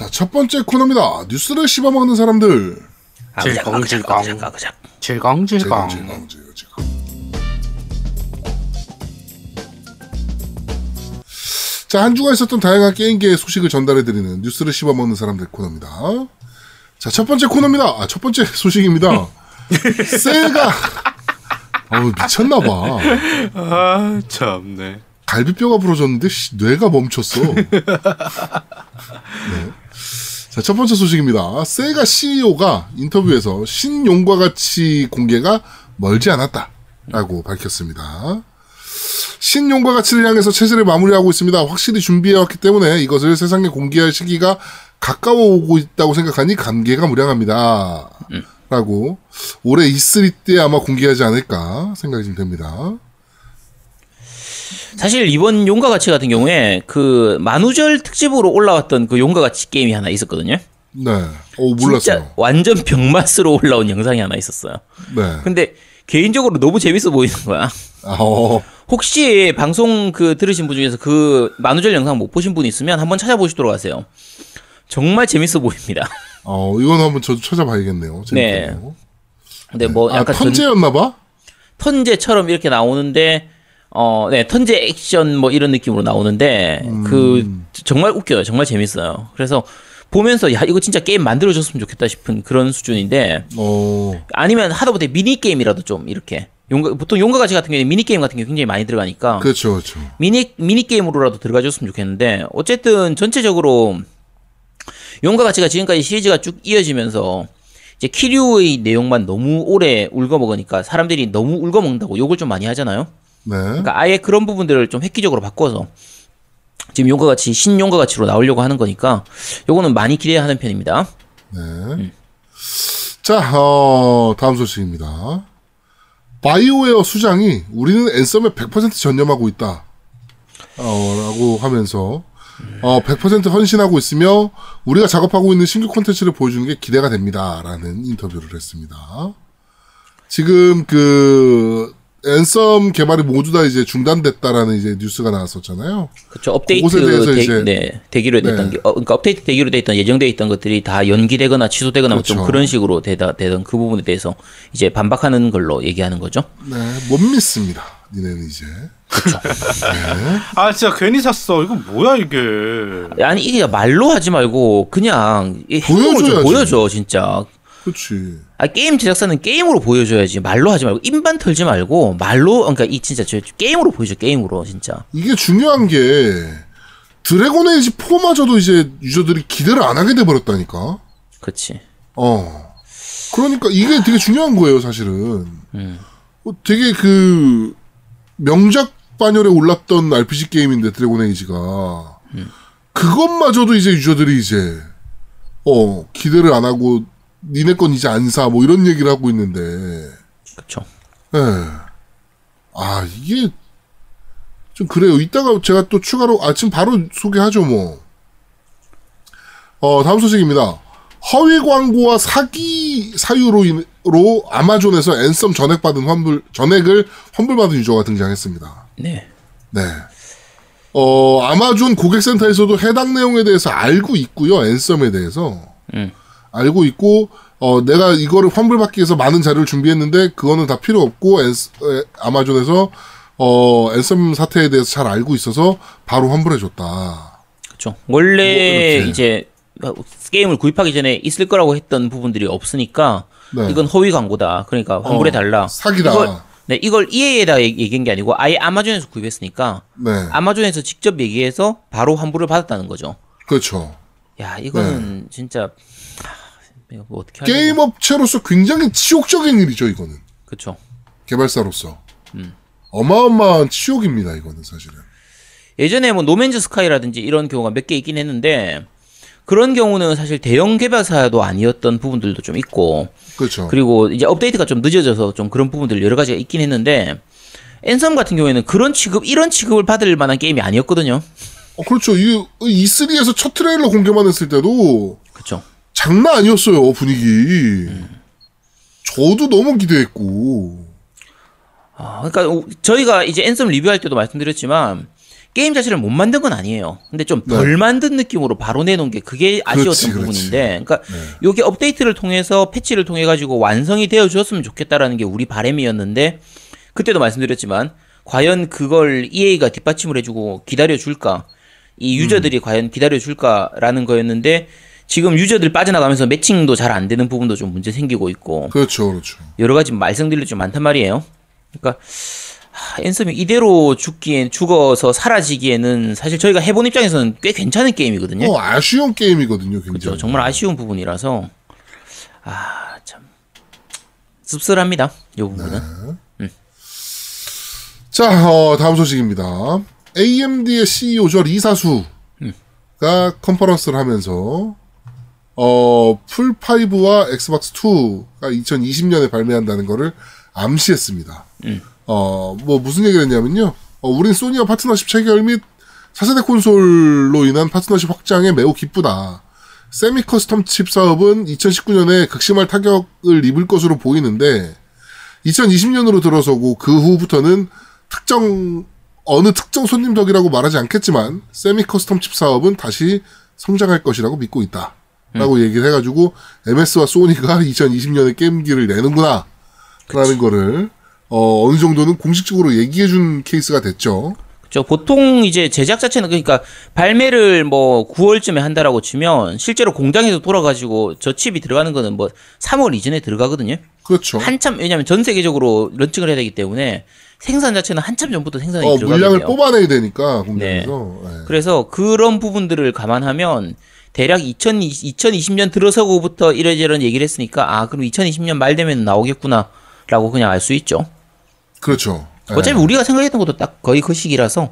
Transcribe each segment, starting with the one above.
자, 첫 번째 코너입니다. 뉴스를 씹어먹는 사람들. 질겅, 질겅. 질겅, 질겅. 질겅, 질겅, 질겅. 자, 한 주간 있었던 다양한 게임계의 소식을 전달해드리는 뉴스를 씹어먹는 사람들 코너입니다. 자, 첫 번째 코너입니다. 아, 첫 번째 소식입니다. 세가, 어우, 미쳤나봐. 아, 참네. 갈비뼈가 부러졌는데 씨, 뇌가 멈췄어. 네. 자, 첫 번째 소식입니다. 세가 CEO가 인터뷰에서 신용과 가치 공개가 멀지 않았다 라고 밝혔습니다. 신용과 가치를 향해서 체제를 마무리하고 있습니다. 확실히 준비해왔기 때문에 이것을 세상에 공개할 시기가 가까워 오고 있다고 생각하니 감개가 무량합니다. 라고 올해 E3 때 아마 공개하지 않을까 생각이 좀 됩니다. 사실 이번 용과 같이 같은 경우에 그 만우절 특집으로 올라왔던 그 용과 같이 게임이 하나 있었거든요. 네. 오, 몰랐어요. 진짜 완전 병맛으로 올라온 영상이 하나 있었어요. 네. 근데 개인적으로 너무 재밌어 보이는 거야. 아, 어, 혹시 방송 그 들으신 분 중에서 그 만우절 영상 못 보신 분 있으면 한번 찾아보시도록 하세요. 정말 재밌어 보입니다. 어, 이건 한번 저도 찾아봐야겠네요. 네. 재밌겠네요. 근데 뭐 아, 약간 전- 턴제였나 봐? 턴제처럼 이렇게 나오는데 어, 네, 턴제 액션 뭐 이런 느낌으로 나오는데 그 정말 웃겨요. 정말 재밌어요. 그래서 보면서 야 이거 진짜 게임 만들어줬으면 좋겠다 싶은 그런 수준인데 어, 아니면 하다못해 미니 게임이라도 좀 이렇게 용가, 보통 용과 같이 같은 경우에 미니 게임 같은 게 굉장히 많이 들어가니까 그렇죠, 그렇죠. 미니 미니 게임으로라도 들어가줬으면 좋겠는데 어쨌든 전체적으로 용과 같이가 지금까지 시리즈가 쭉 이어지면서 이제 키류의 내용만 너무 오래 울거먹으니까 사람들이 너무 울거먹는다고 욕을 좀 많이 하잖아요. 네. 그러니까 아예 그런 부분들을 좀 획기적으로 바꿔서 지금 용과 같이 신용과 같이로 나오려고 하는 거니까 요거는 많이 기대하는 편입니다. 네. 자, 어, 다음 소식입니다. 바이오웨어 수장이 우리는 앤썸에 100% 전념하고 있다. 어, 라고 하면서, 어, 100% 헌신하고 있으며, 우리가 작업하고 있는 신규 콘텐츠를 보여주는 게 기대가 됩니다. 라는 인터뷰를 했습니다. 지금 그, 앤썸 개발이 모두 다 이제 중단됐다라는 이제 뉴스가 나왔었잖아요. 그렇죠. 업데이트 대, 이제- 네, 되기로 됐던 네. 게, 어, 그러니까 업데이트 되기로 됐던 예정돼 있던 것들이 다 연기되거나 취소되거나 좀 그렇죠. 그런 식으로 되다 되던 그 부분에 대해서 이제 반박하는 걸로 얘기하는 거죠. 네, 못 믿습니다. 니네는 이제. 아, 진짜 괜히 샀어. 이거 뭐야, 이게. 아니 이게 말로 하지 말고 그냥 좀 보여줘야지. 보여줘 진짜. 그렇지. 아, 게임 제작사는 게임으로 보여줘야지 말로 하지 말고 입만 털지 말고 말로 그러니까 이 진짜 저 게임으로 보여줘 게임으로 진짜. 이게 중요한 게 드래곤 에이지 4마저도 이제 유저들이 기대를 안 하게 돼 버렸다니까. 그렇지. 어. 그러니까 이게 되게 중요한 거예요, 사실은. 음. 어, 되게 그 명작 반열에 올랐던 RPG 게임인데 드래곤 에이지가 그것마저도 이제 유저들이 이제 어 기대를 안 하고 니네 건 이제 안 사 뭐 이런 얘기를 하고 있는데 그렇죠. 예. 아, 이게 좀 그래요. 이따가 제가 또 추가로 아 지금 바로 소개하죠, 뭐. 어, 다음 소식입니다. 허위 광고와 사기 사유로 인 로 아마존에서 앤썸 전액 받은 환불 전액을 환불받은 유저가 등장했습니다. 네. 네. 어, 아마존 고객센터에서도 해당 내용에 대해서 알고 있고요. 앤썸에 대해서. 음. 알고 있고, 어, 내가 이거를 환불받기 위해서 많은 자료를 준비했는데, 그거는 다 필요 없고, 앤, 에, 아마존에서, 어, 앤썸 사태에 대해서 잘 알고 있어서 바로 환불해 줬다. 그렇죠. 원래 뭐. 이제 게임을 구입하기 전에 있을 거라고 했던 부분들이 없으니까 네. 이건 허위 광고다. 그러니까 환불해 달라. 어, 사기다. 이걸, 네, 이걸 EA에다 얘기한 게 아니고 아예 아마존에서 구입했으니까 네. 아마존에서 직접 얘기해서 바로 환불을 받았다는 거죠. 그렇죠. 야, 이거는 진짜 하, 이거 뭐 어떻게 하려고. 게임 업체로서 굉장히 치욕적인 일이죠, 이거는. 그렇죠. 개발사로서. 음. 어마어마한 치욕입니다, 이거는 사실은. 예전에 뭐 노맨즈 스카이라든지 이런 경우가 몇 개 있긴 했는데 그런 경우는 사실 대형 개발사도 아니었던 부분들도 좀 있고 그렇죠. 그리고 이제 업데이트가 좀 늦어져서 좀 그런 부분들 여러 가지가 있긴 했는데 앤섬 같은 경우에는 그런 취급 이런 취급을 받을 만한 게임이 아니었거든요. 어, 그렇죠. 이 E3에서 첫 트레일러 공개만 했을 때도 그렇죠. 장난 아니었어요, 분위기. 저도 너무 기대했고. 아, 그러니까 우- 저희가 이제 앤섬 리뷰할 때도 말씀드렸지만 게임 자체를 못 만든 건 아니에요. 근데 좀덜 만든 느낌으로 바로 내놓은 게 그게 아쉬웠던 네. 그렇지. 부분인데, 그러니까 요게 업데이트를 통해서 패치를 통해 가지고 완성이 되어 주었으면 좋겠다라는 게 우리 바람이었는데 그때도 말씀드렸지만 과연 그걸 EA가 뒷받침을 해주고 기다려 줄까? 이 유저들이 과연 기다려 줄까라는 거였는데 지금 유저들 빠져나가면서 매칭도 잘 안 되는 부분도 좀 문제 생기고 있고 그렇죠, 그렇죠. 여러 가지 말썽들이 좀 많단 말이에요. 그러니까 하, 앤섬이 이대로 죽기엔 죽어서 사라지기에는 사실 저희가 해본 입장에서는 꽤 괜찮은 게임이거든요. 어, 아쉬운 게임이거든요, 굉장히. 그렇죠. 정말 아쉬운 부분이라서 아 참 씁쓸합니다. 이 부분은. 자, 어, 다음 소식입니다. AMD의 CEO죠, 리사수가 컨퍼런스를 하면서, 어, 플5와 엑스박스 2가 2020년에 발매한다는 거를 암시했습니다. 어, 뭐, 무슨 얘기를 했냐면요. 어, 우린 소니와 파트너십 체결 및 차세대 콘솔로 인한 파트너십 확장에 매우 기쁘다. semi custom 칩 사업은 2019년에 극심한 타격을 입을 것으로 보이는데, 2020년으로 들어서고 그 후부터는 특정 어느 특정 손님 덕이라고 말하지 않겠지만 semi custom 칩 사업은 다시 성장할 것이라고 믿고 있다. 라고 얘기를 해가지고 MS와 소니가 2020년에 게임기를 내는구나 라는 거를 어, 어느 정도는 공식적으로 얘기해 준 케이스가 됐죠. 그렇죠. 보통 이제 제작 자체는 그러니까 발매를 뭐 9월쯤에 한다라고 치면 실제로 공장에서 돌아가지고 저 칩이 들어가는 거는 뭐 3월 이전에 들어가거든요. 그렇죠. 한참 왜냐면 전 세계적으로 런칭을 해야 되기 때문에 생산 자체는 한참 전부터 생산이 어, 들어가거든요. 물량을 뽑아내야 되니까 공장에서. 네. 그래서 그런 부분들을 감안하면 대략 2020, 2020년 들어서고부터 이래저런 얘기를 했으니까 아 그럼 2020년 말 되면 나오겠구나라고 그냥 알 수 있죠. 그렇죠. 네. 어차피 우리가 생각했던 것도 딱 거의 그 시기라서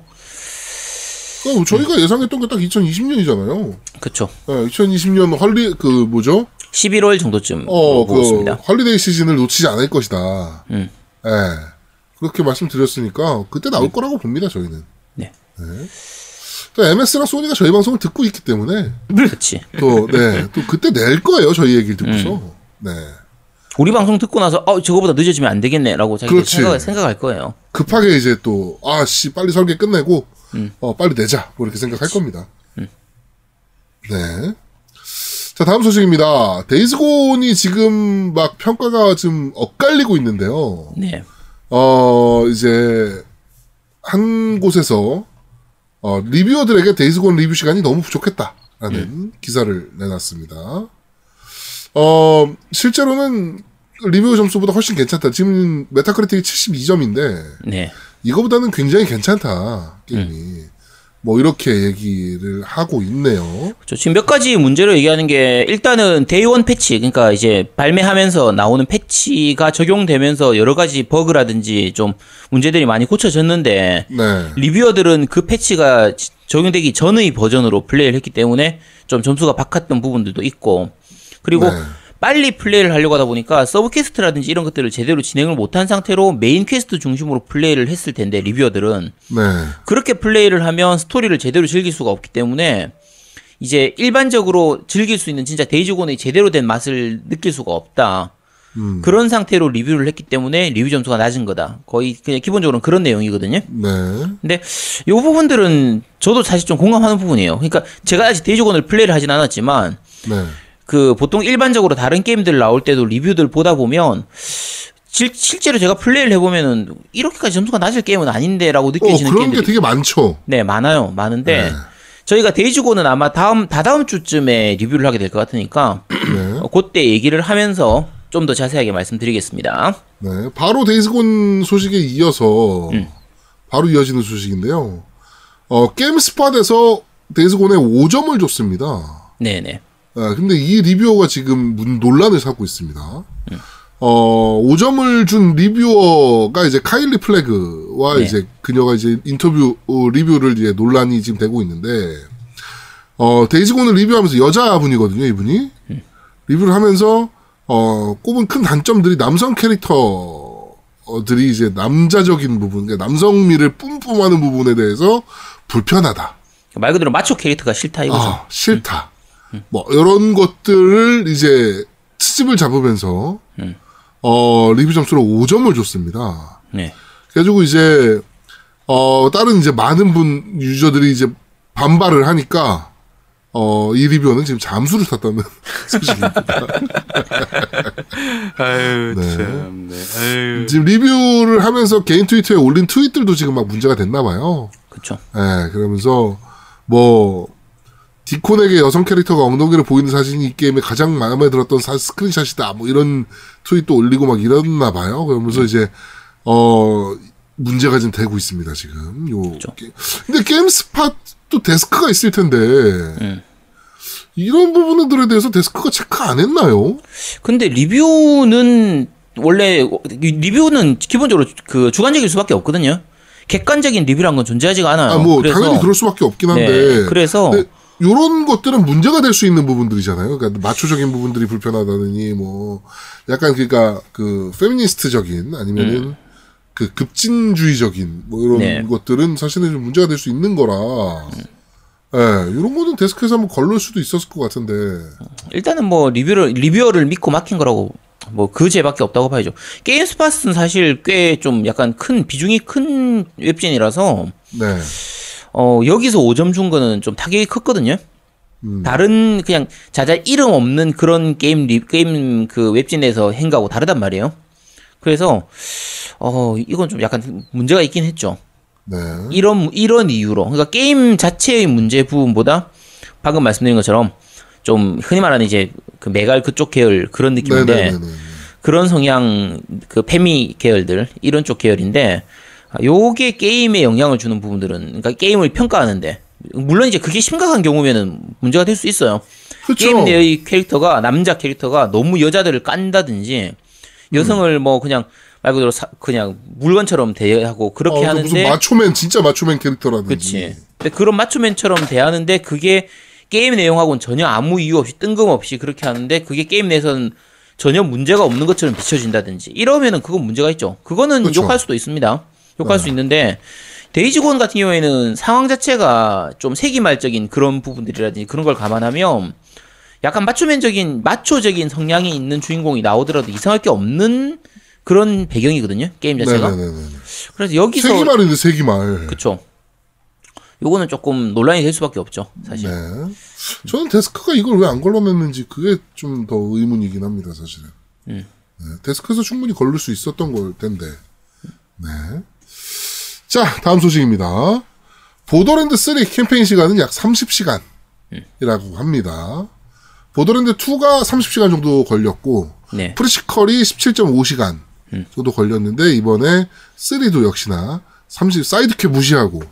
어, 저희가 예상했던 게 딱 2020년이잖아요. 그렇죠. 네, 2020년 holi 그 뭐죠? 11월 정도쯤 어, 그 먹었습니다. holiday 시즌을 놓치지 않을 것이다. 음. 예. 그렇게 말씀드렸으니까 그때 나올 거라고 봅니다, 저희는. 네. 또 MS랑 소니가 저희 방송을 듣고 있기 때문에 그렇지. 또 네, 또 그때 낼 거예요, 저희 얘기를 듣고서. 음. 네. 우리 방송 듣고 나서 어 저거보다 늦어지면 안 되겠네라고 그렇지. 생각, 생각할 거예요. 급하게 이제 또 아 씨 빨리 설계 끝내고 음. 어 빨리 내자 뭐 이렇게 생각할 겁니다. 네. 자 다음 소식입니다. 데이즈곤이 지금 막 평가가 좀 엇갈리고 있는데요. 네. 어 이제 한 곳에서 어, 리뷰어들에게 데이즈곤 리뷰 시간이 너무 부족했다라는 기사를 내놨습니다. 어 실제로는 리뷰 점수보다 훨씬 괜찮다. 지금 메타크리틱이 72점인데 네. 이거보다는 굉장히 괜찮다 게임이. 뭐 이렇게 얘기를 하고 있네요. 저 지금 몇 가지 문제를 얘기하는 게 일단은 day one 패치 그러니까 이제 발매하면서 나오는 패치가 적용되면서 여러 가지 버그라든지 좀 문제들이 많이 고쳐졌는데 네. 리뷰어들은 그 패치가 지- 적용되기 전의 버전으로 플레이를 했기 때문에 좀 점수가 박했던 부분들도 있고 그리고 네. 빨리 플레이를 하려고 하다 보니까 서브 퀘스트라든지 이런 것들을 제대로 진행을 못한 상태로 메인 퀘스트 중심으로 플레이를 했을 텐데 리뷰어들은 네. 그렇게 플레이를 하면 스토리를 제대로 즐길 수가 없기 때문에 이제 일반적으로 즐길 수 있는 진짜 데이즈곤의 제대로 된 맛을 느낄 수가 없다. 음. 그런 상태로 리뷰를 했기 때문에 리뷰 점수가 낮은 거다. 거의 그냥 기본적으로 그런 내용이거든요. 네. 근데 이 부분들은 저도 사실 좀 공감하는 부분이에요. 그러니까 제가 아직 데이즈곤을 플레이를 하진 않았지만 네. 그 보통 일반적으로 다른 게임들 나올 때도 리뷰들 보다 보면 실, 실제로 제가 플레이를 해보면은 이렇게까지 점수가 낮을 게임은 아닌데라고 어, 느껴지는 그런 게 되게 많죠. 네, 많아요. 많은데 네. 저희가 데이즈곤은 아마 다음 다다음 주쯤에 리뷰를 하게 될 것 같으니까 네. 어, 그때 얘기를 하면서 좀 더 자세하게 말씀드리겠습니다. 네. 바로 데이즈곤 소식에 이어서 음. 바로 이어지는 소식인데요. 어, 게임 스팟에서 데이즈곤에 5점을 줬습니다. 네, 네. 아, 근데 이 리뷰어가 지금 문- 논란을 삼고 있습니다. 어, 5점을 준 리뷰어가 이제 카일리 플래그와 네. 이제 그녀가 이제 인터뷰 어, 리뷰를 이제 논란이 지금 되고 있는데 어, 데이즈곤을 리뷰하면서 여자분이거든요, 이분이. 리뷰를 하면서 어, 꼽은 큰 단점들이 남성 캐릭터들이 이제 남자적인 부분, 그러니까 남성미를 뿜뿜하는 부분에 대해서 불편하다. 말 그대로 마초 캐릭터가 싫다 이거죠. 아, 싫다. 뭐 이런 것들을 이제 트집을 잡으면서 어 리뷰 점수로 5점을 줬습니다. 네. 그래가지고 이제 어, 다른 이제 많은 분, 유저들이 이제 반발을 하니까, 어, 이 리뷰어는 지금 잠수를 탔다는 소식입니다. 아유 네. 참 네. 아유. 지금 리뷰를 하면서 개인 트위터에 올린 트윗들도 지금 막 문제가 됐나 봐요. 그쵸. 예, 그러면서 뭐 디콘에게 여성 캐릭터가 엉덩이를 보이는 사진이 이 게임에 가장 마음에 들었던 사, 스크린샷이다. 뭐 이런 트윗도 올리고 막 이랬나 봐요. 그러면서 이제 어 문제가 좀 되고 있습니다 지금. 요. 게- 근데 게임 스팟도 데스크가 있을 텐데 이런 부분들에 대해서 데스크가 체크 안 했나요? 근데 리뷰는 원래 리뷰는 기본적으로 그 주관적일 수밖에 없거든요. 객관적인 리뷰란 건 존재하지가 않아요. 아, 뭐 그래서 당연히 그럴 수밖에 없긴 한데. 네, 그래서 요런 것들은 문제가 될 수 있는 부분들이잖아요. 그러니까 마초적인 부분들이 불편하다느니 뭐 약간 그러니까 그 페미니스트적인 아니면은 그 급진주의적인 뭐 이런 음. 네. 것들은 사실은 좀 문제가 될 수 있는 거라. 예, 이런 거는 데스크에서 한번 걸릴 수도 있었을 것 같은데. 일단은 뭐 리뷰를 리뷰어를 믿고 맡긴 거라고 뭐 그 죄밖에 없다고 봐야죠. GameSpot은 사실 꽤 좀 약간 큰 비중이 큰 웹진이라서 네. 어 여기서 5점 준 거는 좀 타격이 컸거든요. 음. 다른 그냥 자자 이름 없는 그런 게임 리, 게임 그 웹진에서 한 거하고 다르단 말이에요. 그래서 어 이건 좀 약간 문제가 있긴 했죠. 네. 이런 이런 이유로 그러니까 게임 자체의 문제 부분보다 방금 말씀드린 것처럼 좀 흔히 말하는 이제 그 메갈 그쪽 계열 그런 느낌인데 네네네네. 그런 성향 그 페미 계열들 이런 쪽 계열인데 아, 요게 게임에 영향을 주는 부분들은 그러니까 게임을 평가하는데 물론 이제 그게 심각한 경우면은 문제가 될 수 있어요. 그쵸. 게임 내의 캐릭터가 남자 캐릭터가 너무 여자들을 깐다든지 여성을 뭐 그냥 말 그대로 사- 그냥 물건처럼 대하고 그렇게 어, 또 하는데 무슨 macho man 진짜 macho man 캐릭터라든지. 그치. 근데 그런 macho man처럼 대하는데 그게 게임 내용하고는 전혀 아무 이유 없이 뜬금없이 그렇게 하는데 그게 게임 내에서는 전혀 문제가 없는 것처럼 비춰진다든지 이러면은 그건 문제가 있죠. 그거는 그쵸. 욕할 수도 있습니다. 욕할 네. 수 있는데 데이지곤 같은 경우에는 상황 자체가 좀 세기말적인 그런 부분들이라든지 그런 걸 감안하면 약간 마초맨적인 마초적인 성향이 있는 주인공이 나오더라도 이상할 게 없는 그런 배경이거든요. 게임 자체가. 네네네네. 그래서 여기서 세기말인데 세기말. 그쵸. 요거는 조금 논란이 될 수밖에 없죠, 사실. 네. 저는 데스크가 이걸 왜 안 걸러냈는지 그게 좀 더 의문이긴 합니다, 사실은. 음. 네, 데스크에서 충분히 걸릴 수 있었던 걸 텐데. 네. 자, 다음 소식입니다. 보더랜드 3 캠페인 시간은 약 30시간이라고 합니다. 보더랜드 2가 30시간 정도 걸렸고, 네. 프리시퀄이 17.5시간 정도 걸렸는데, 이번에 3도 역시나 30, 사이드캐 무시하고,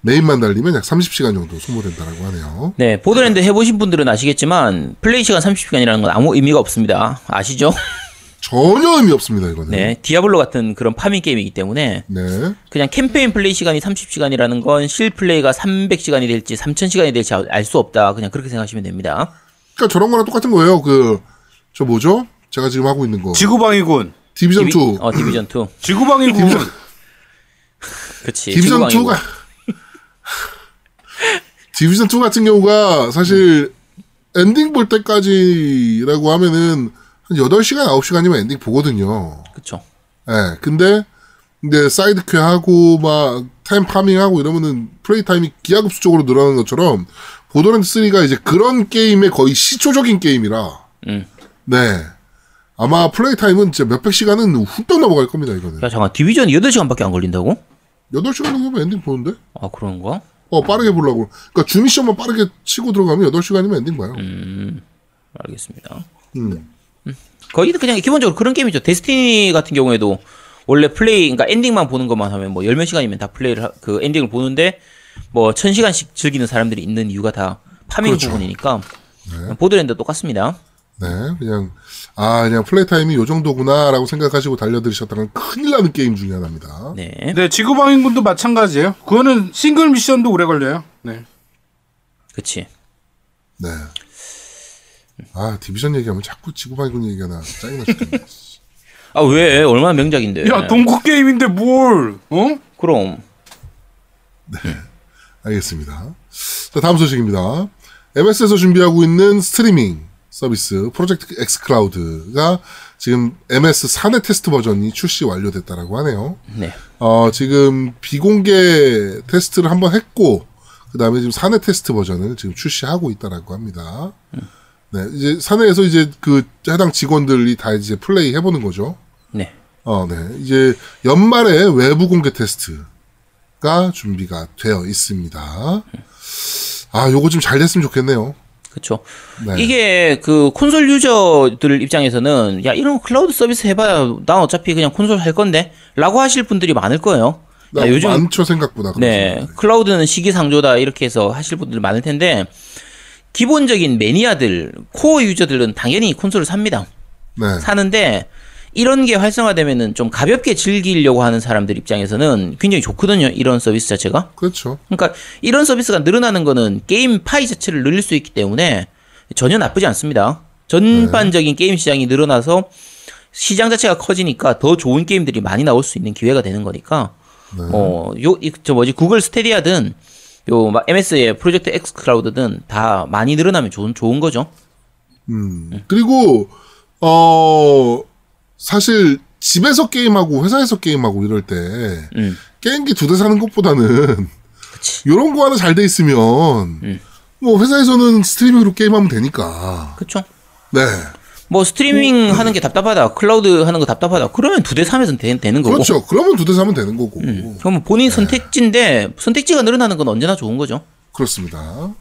메인만 달리면 약 30시간 정도 소모된다라고 하네요. 네, 보더랜드 해보신 분들은 아시겠지만, 플레이 시간 30시간이라는 건 아무 의미가 없습니다. 아시죠? 전혀 의미 없습니다, 이거는. 네, 디아블로 같은 그런 farming 게임이기 때문에, 네. 그냥 캠페인 플레이 시간이 30시간이라는 건 실 플레이가 300시간이 될지 3000시간이 될지 알 수 없다. 그냥 그렇게 생각하시면 됩니다. 그러니까 저런 거랑 똑같은 거예요. 그, 저 뭐죠? 제가 지금 하고 있는 거. 지구방위군. 디비전 2. 디비- 어, 디비전 2. 지구방위군. 그치. 디비전 지구방위고. 2가 디비전 2 같은 경우가 사실 엔딩 볼 때까지라고 하면은 한 8시간, 9시간이면 엔딩 보거든요. 그쵸. 예. 근데 근데 사이드 퀘 하고 막 템 farming 하고 이러면은 play time이 기하급수적으로 늘어나는 것처럼 보더랜드 3가 이제 그런 게임의 거의 시초적인 게임이라 음. 네. 아마 play time은 진짜 몇백 시간은 훌쩍 넘어갈 겁니다, 이거는. 야, 잠깐, 디비전이 8시간밖에 안 걸린다고? 8시간 정도면 엔딩 보는데? 아, 그런가? 어, 빠르게 보려고. 그러니까 주미션만 빠르게 치고 들어가면 8시간이면 엔딩 봐요. 알겠습니다. 음. 거기는 그냥 기본적으로 그런 게임이죠. 데스티니 같은 경우에도 원래 플레이, 그러니까 엔딩만 보는 것만 하면 뭐 열 몇 시간이면 다 플레이를, 하- 그 엔딩을 보는데 뭐 천 시간씩 즐기는 사람들이 있는 이유가 다 farming 그렇죠. 부분이니까. 보더랜드 똑같습니다. 네, 그냥, 아, 그냥 play time이 요 정도구나라고 생각하시고 달려들으셨다가는 큰일 나는 게임 중에 하나입니다. 네. 네, 지구방위군도 마찬가지예요. 그거는 싱글 미션도 오래 걸려요. 네. 그치. 네. 아, 디비전 얘기하면 자꾸 지구방위군 얘기가 나. 짜증나 죽겠네. 아, 왜? 얼마나 명작인데. 야, 동급 게임인데 뭘? 어? 그럼. 알겠습니다. 자, 다음 소식입니다. MS에서 준비하고 있는 스트리밍 서비스 Project xCloud가 지금 MS 사내 테스트 버전이 출시 완료됐다라고 하네요. 네. 어, 지금 비공개 테스트를 한번 했고, 그 다음에 지금 사내 테스트 버전을 지금 출시하고 있다라고 합니다. 네, 이제 사내에서 이제 그 해당 직원들이 다 이제 플레이 해보는 거죠. 네. 어, 네. 이제 연말에 외부 공개 테스트가 준비가 되어 있습니다. 아, 요거 좀 잘 됐으면 좋겠네요. 그렇죠. 네. 이게 그 콘솔 user들 입장에서는 야 이런 클라우드 서비스 해봐야 난 어차피 그냥 콘솔 할 건데라고 하실 분들이 많을 거예요. 야, 요즘 많죠, 생각보다. 네 분들이. 클라우드는 시기상조다 이렇게 해서 하실 분들 많을 텐데 기본적인 매니아들 core user들은 당연히 콘솔을 삽니다. 네. 사는데 이런 게 활성화되면은 좀 가볍게 즐기려고 하는 사람들 입장에서는 굉장히 좋거든요. 이런 서비스 자체가. 그렇죠. 그러니까 이런 서비스가 늘어나는 거는 게임 파이 자체를 늘릴 수 있기 때문에 전혀 나쁘지 않습니다. 전반적인 게임 시장이 늘어나서 시장 자체가 커지니까 더 좋은 게임들이 많이 나올 수 있는 기회가 되는 거니까 어, 요, 이, 저 뭐지, 구글 스테디아든 요, 막 MS의 프로젝트 X 클라우드든 다 많이 늘어나면 좋은, 좋은 거죠. 그리고, 어, 사실 집에서 게임하고 회사에서 게임하고 이럴 때 음. 게임기 두 대 사는 것보다는 그치. 이런 거 하나 잘 돼 있으면 음. 뭐 회사에서는 스트리밍으로 게임하면 되니까. 그쵸. 네. 뭐 스트리밍 하는 게 답답하다, 클라우드 하는 거 답답하다, 그러면 두대 사면서 되, 는 거고. 그렇죠. 그러면 두대 사면 되는 거고. 그러면 본인 선택지인데 선택지가 늘어나는 건 언제나 좋은 거죠. 그렇습니다.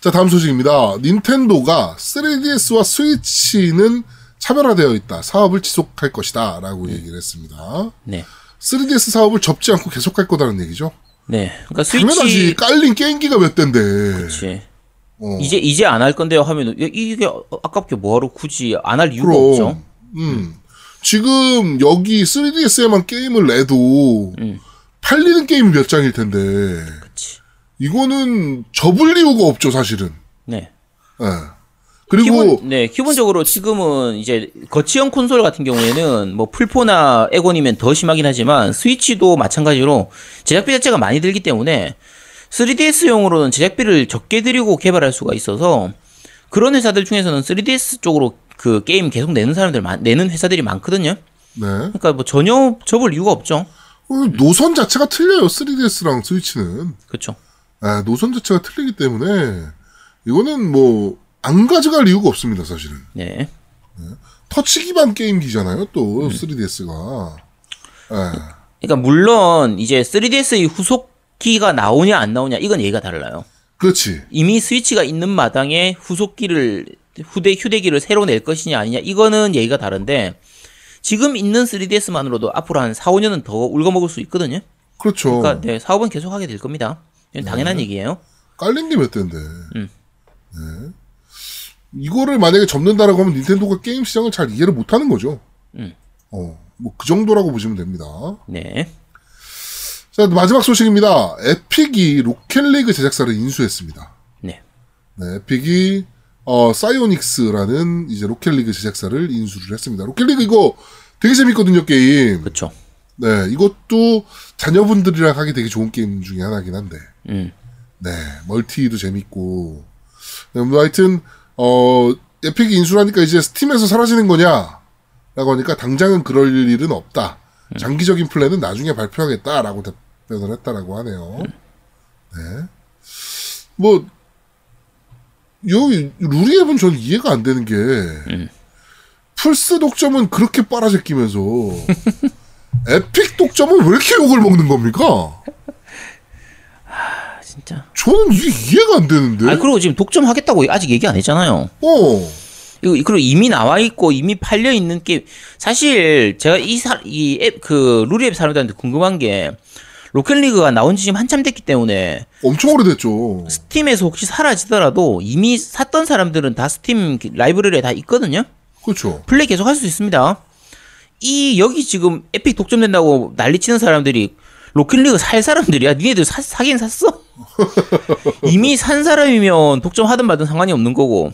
자, 다음 소식입니다. 닌텐도가 3DS와 스위치는 차별화되어 있다. 사업을 지속할 것이다. 라고 얘기를 했습니다. 네. 3DS 사업을 접지 않고 계속할 거다는 얘기죠. 네. 그러니까 당연하지. 스위치. 깔린 게임기가 몇 대인데. 그치. 어. 이제 이제 안 할 건데요 하면 이게 아깝게 뭐하러 굳이 안 할 이유가 그럼. 없죠. 음. 지금 여기 3DS에만 게임을 내도 음. 팔리는 게임이 몇 장일 텐데 그치. 이거는 접을 이유가 없죠, 사실은. 네. 예. 그리고 기본, 네, 기본적으로 지금은 이제 거치형 콘솔 같은 경우에는 뭐 풀포나 에곤이면 더 심하긴 하지만 스위치도 마찬가지로 제작비 자체가 많이 들기 때문에 3DS용으로는 제작비를 적게 들이고 개발할 수가 있어서 그런 회사들 중에서는 3DS 쪽으로 그 게임 계속 내는 사람들 많, 내는 회사들이 많거든요. 네. 그러니까 뭐 전혀 접을 이유가 없죠. 어, 노선 자체가 틀려요, 3DS랑 스위치는. 그렇죠. 아, 노선 자체가 틀리기 때문에 이거는 뭐 안 가져갈 이유가 없습니다, 사실은. 네. 터치 기반 게임기잖아요, 또 3DS가. 예. 그러니까 물론 이제 3DS의 후속 기가 나오냐 안 나오냐 이건 얘기가 달라요. 그렇지. 이미 스위치가 있는 마당에 후속기를 후대 휴대기를 새로 낼 것이냐 아니냐 이거는 얘기가 다른데 지금 있는 3DS만으로도 앞으로 한 4, 5년은 더 울거먹을 수 있거든요. 그렇죠. 그러니까 네, 사업은 계속 하게 될 겁니다. 이건 당연한 얘기예요. 깔린 게몇 대인데. 음. 네. 이거를 만약에 접는다라고 하면 닌텐도가 게임 시장을 잘 이해를 못 하는 거죠. 음. 어, 뭐 그 정도라고 보시면 됩니다. 네. 자, 마지막 소식입니다. 에픽이 로켓리그 제작사를 인수했습니다. 네. 네, 에픽이 어, 사이오닉스라는 이제 로켓리그 제작사를 인수를 했습니다. 로켓리그 이거 되게 재밌거든요, 게임. 그렇죠. 네, 이것도 자녀분들이랑 하기 되게 좋은 게임 중에 하나긴 한데. 음. 네, 멀티도 재밌고. 네, 뭐 하여튼, 어, 에픽이 인수하니까 이제 스팀에서 사라지는 거냐? 라고 하니까 당장은 그럴 일은 없다. 장기적인 플랜은 나중에 발표하겠다라고 답변을 했다라고 하네요. 네. 뭐, 요, 루리웹은 전 이해가 안 되는 게, 플스 독점은 그렇게 빨아제끼면서, 에픽 독점은 왜 이렇게 욕을 먹는 겁니까? 아, 진짜. 저는 이게 이해가 안 되는데. 아 그리고 지금 독점하겠다고 아직 얘기 안 했잖아요. 어. 그리고 이미 나와 있고 이미 팔려 있는 게임 사실 제가 이이앱그 루리웹 사람들한테 궁금한 게 로켓리그가 나온 지 지금 한참 됐기 때문에 엄청 오래됐죠. 스팀에서 혹시 사라지더라도 이미 샀던 사람들은 다 스팀 라이브러리에 다 있거든요. 그렇죠. 플레이 계속 할 수 있습니다. 이 여기 지금 에픽 독점된다고 난리치는 사람들이 로켓리그 살 사람들이야. 니네들 사, 사긴 샀어? 이미 산 사람이면 독점하든 말든 상관이 없는 거고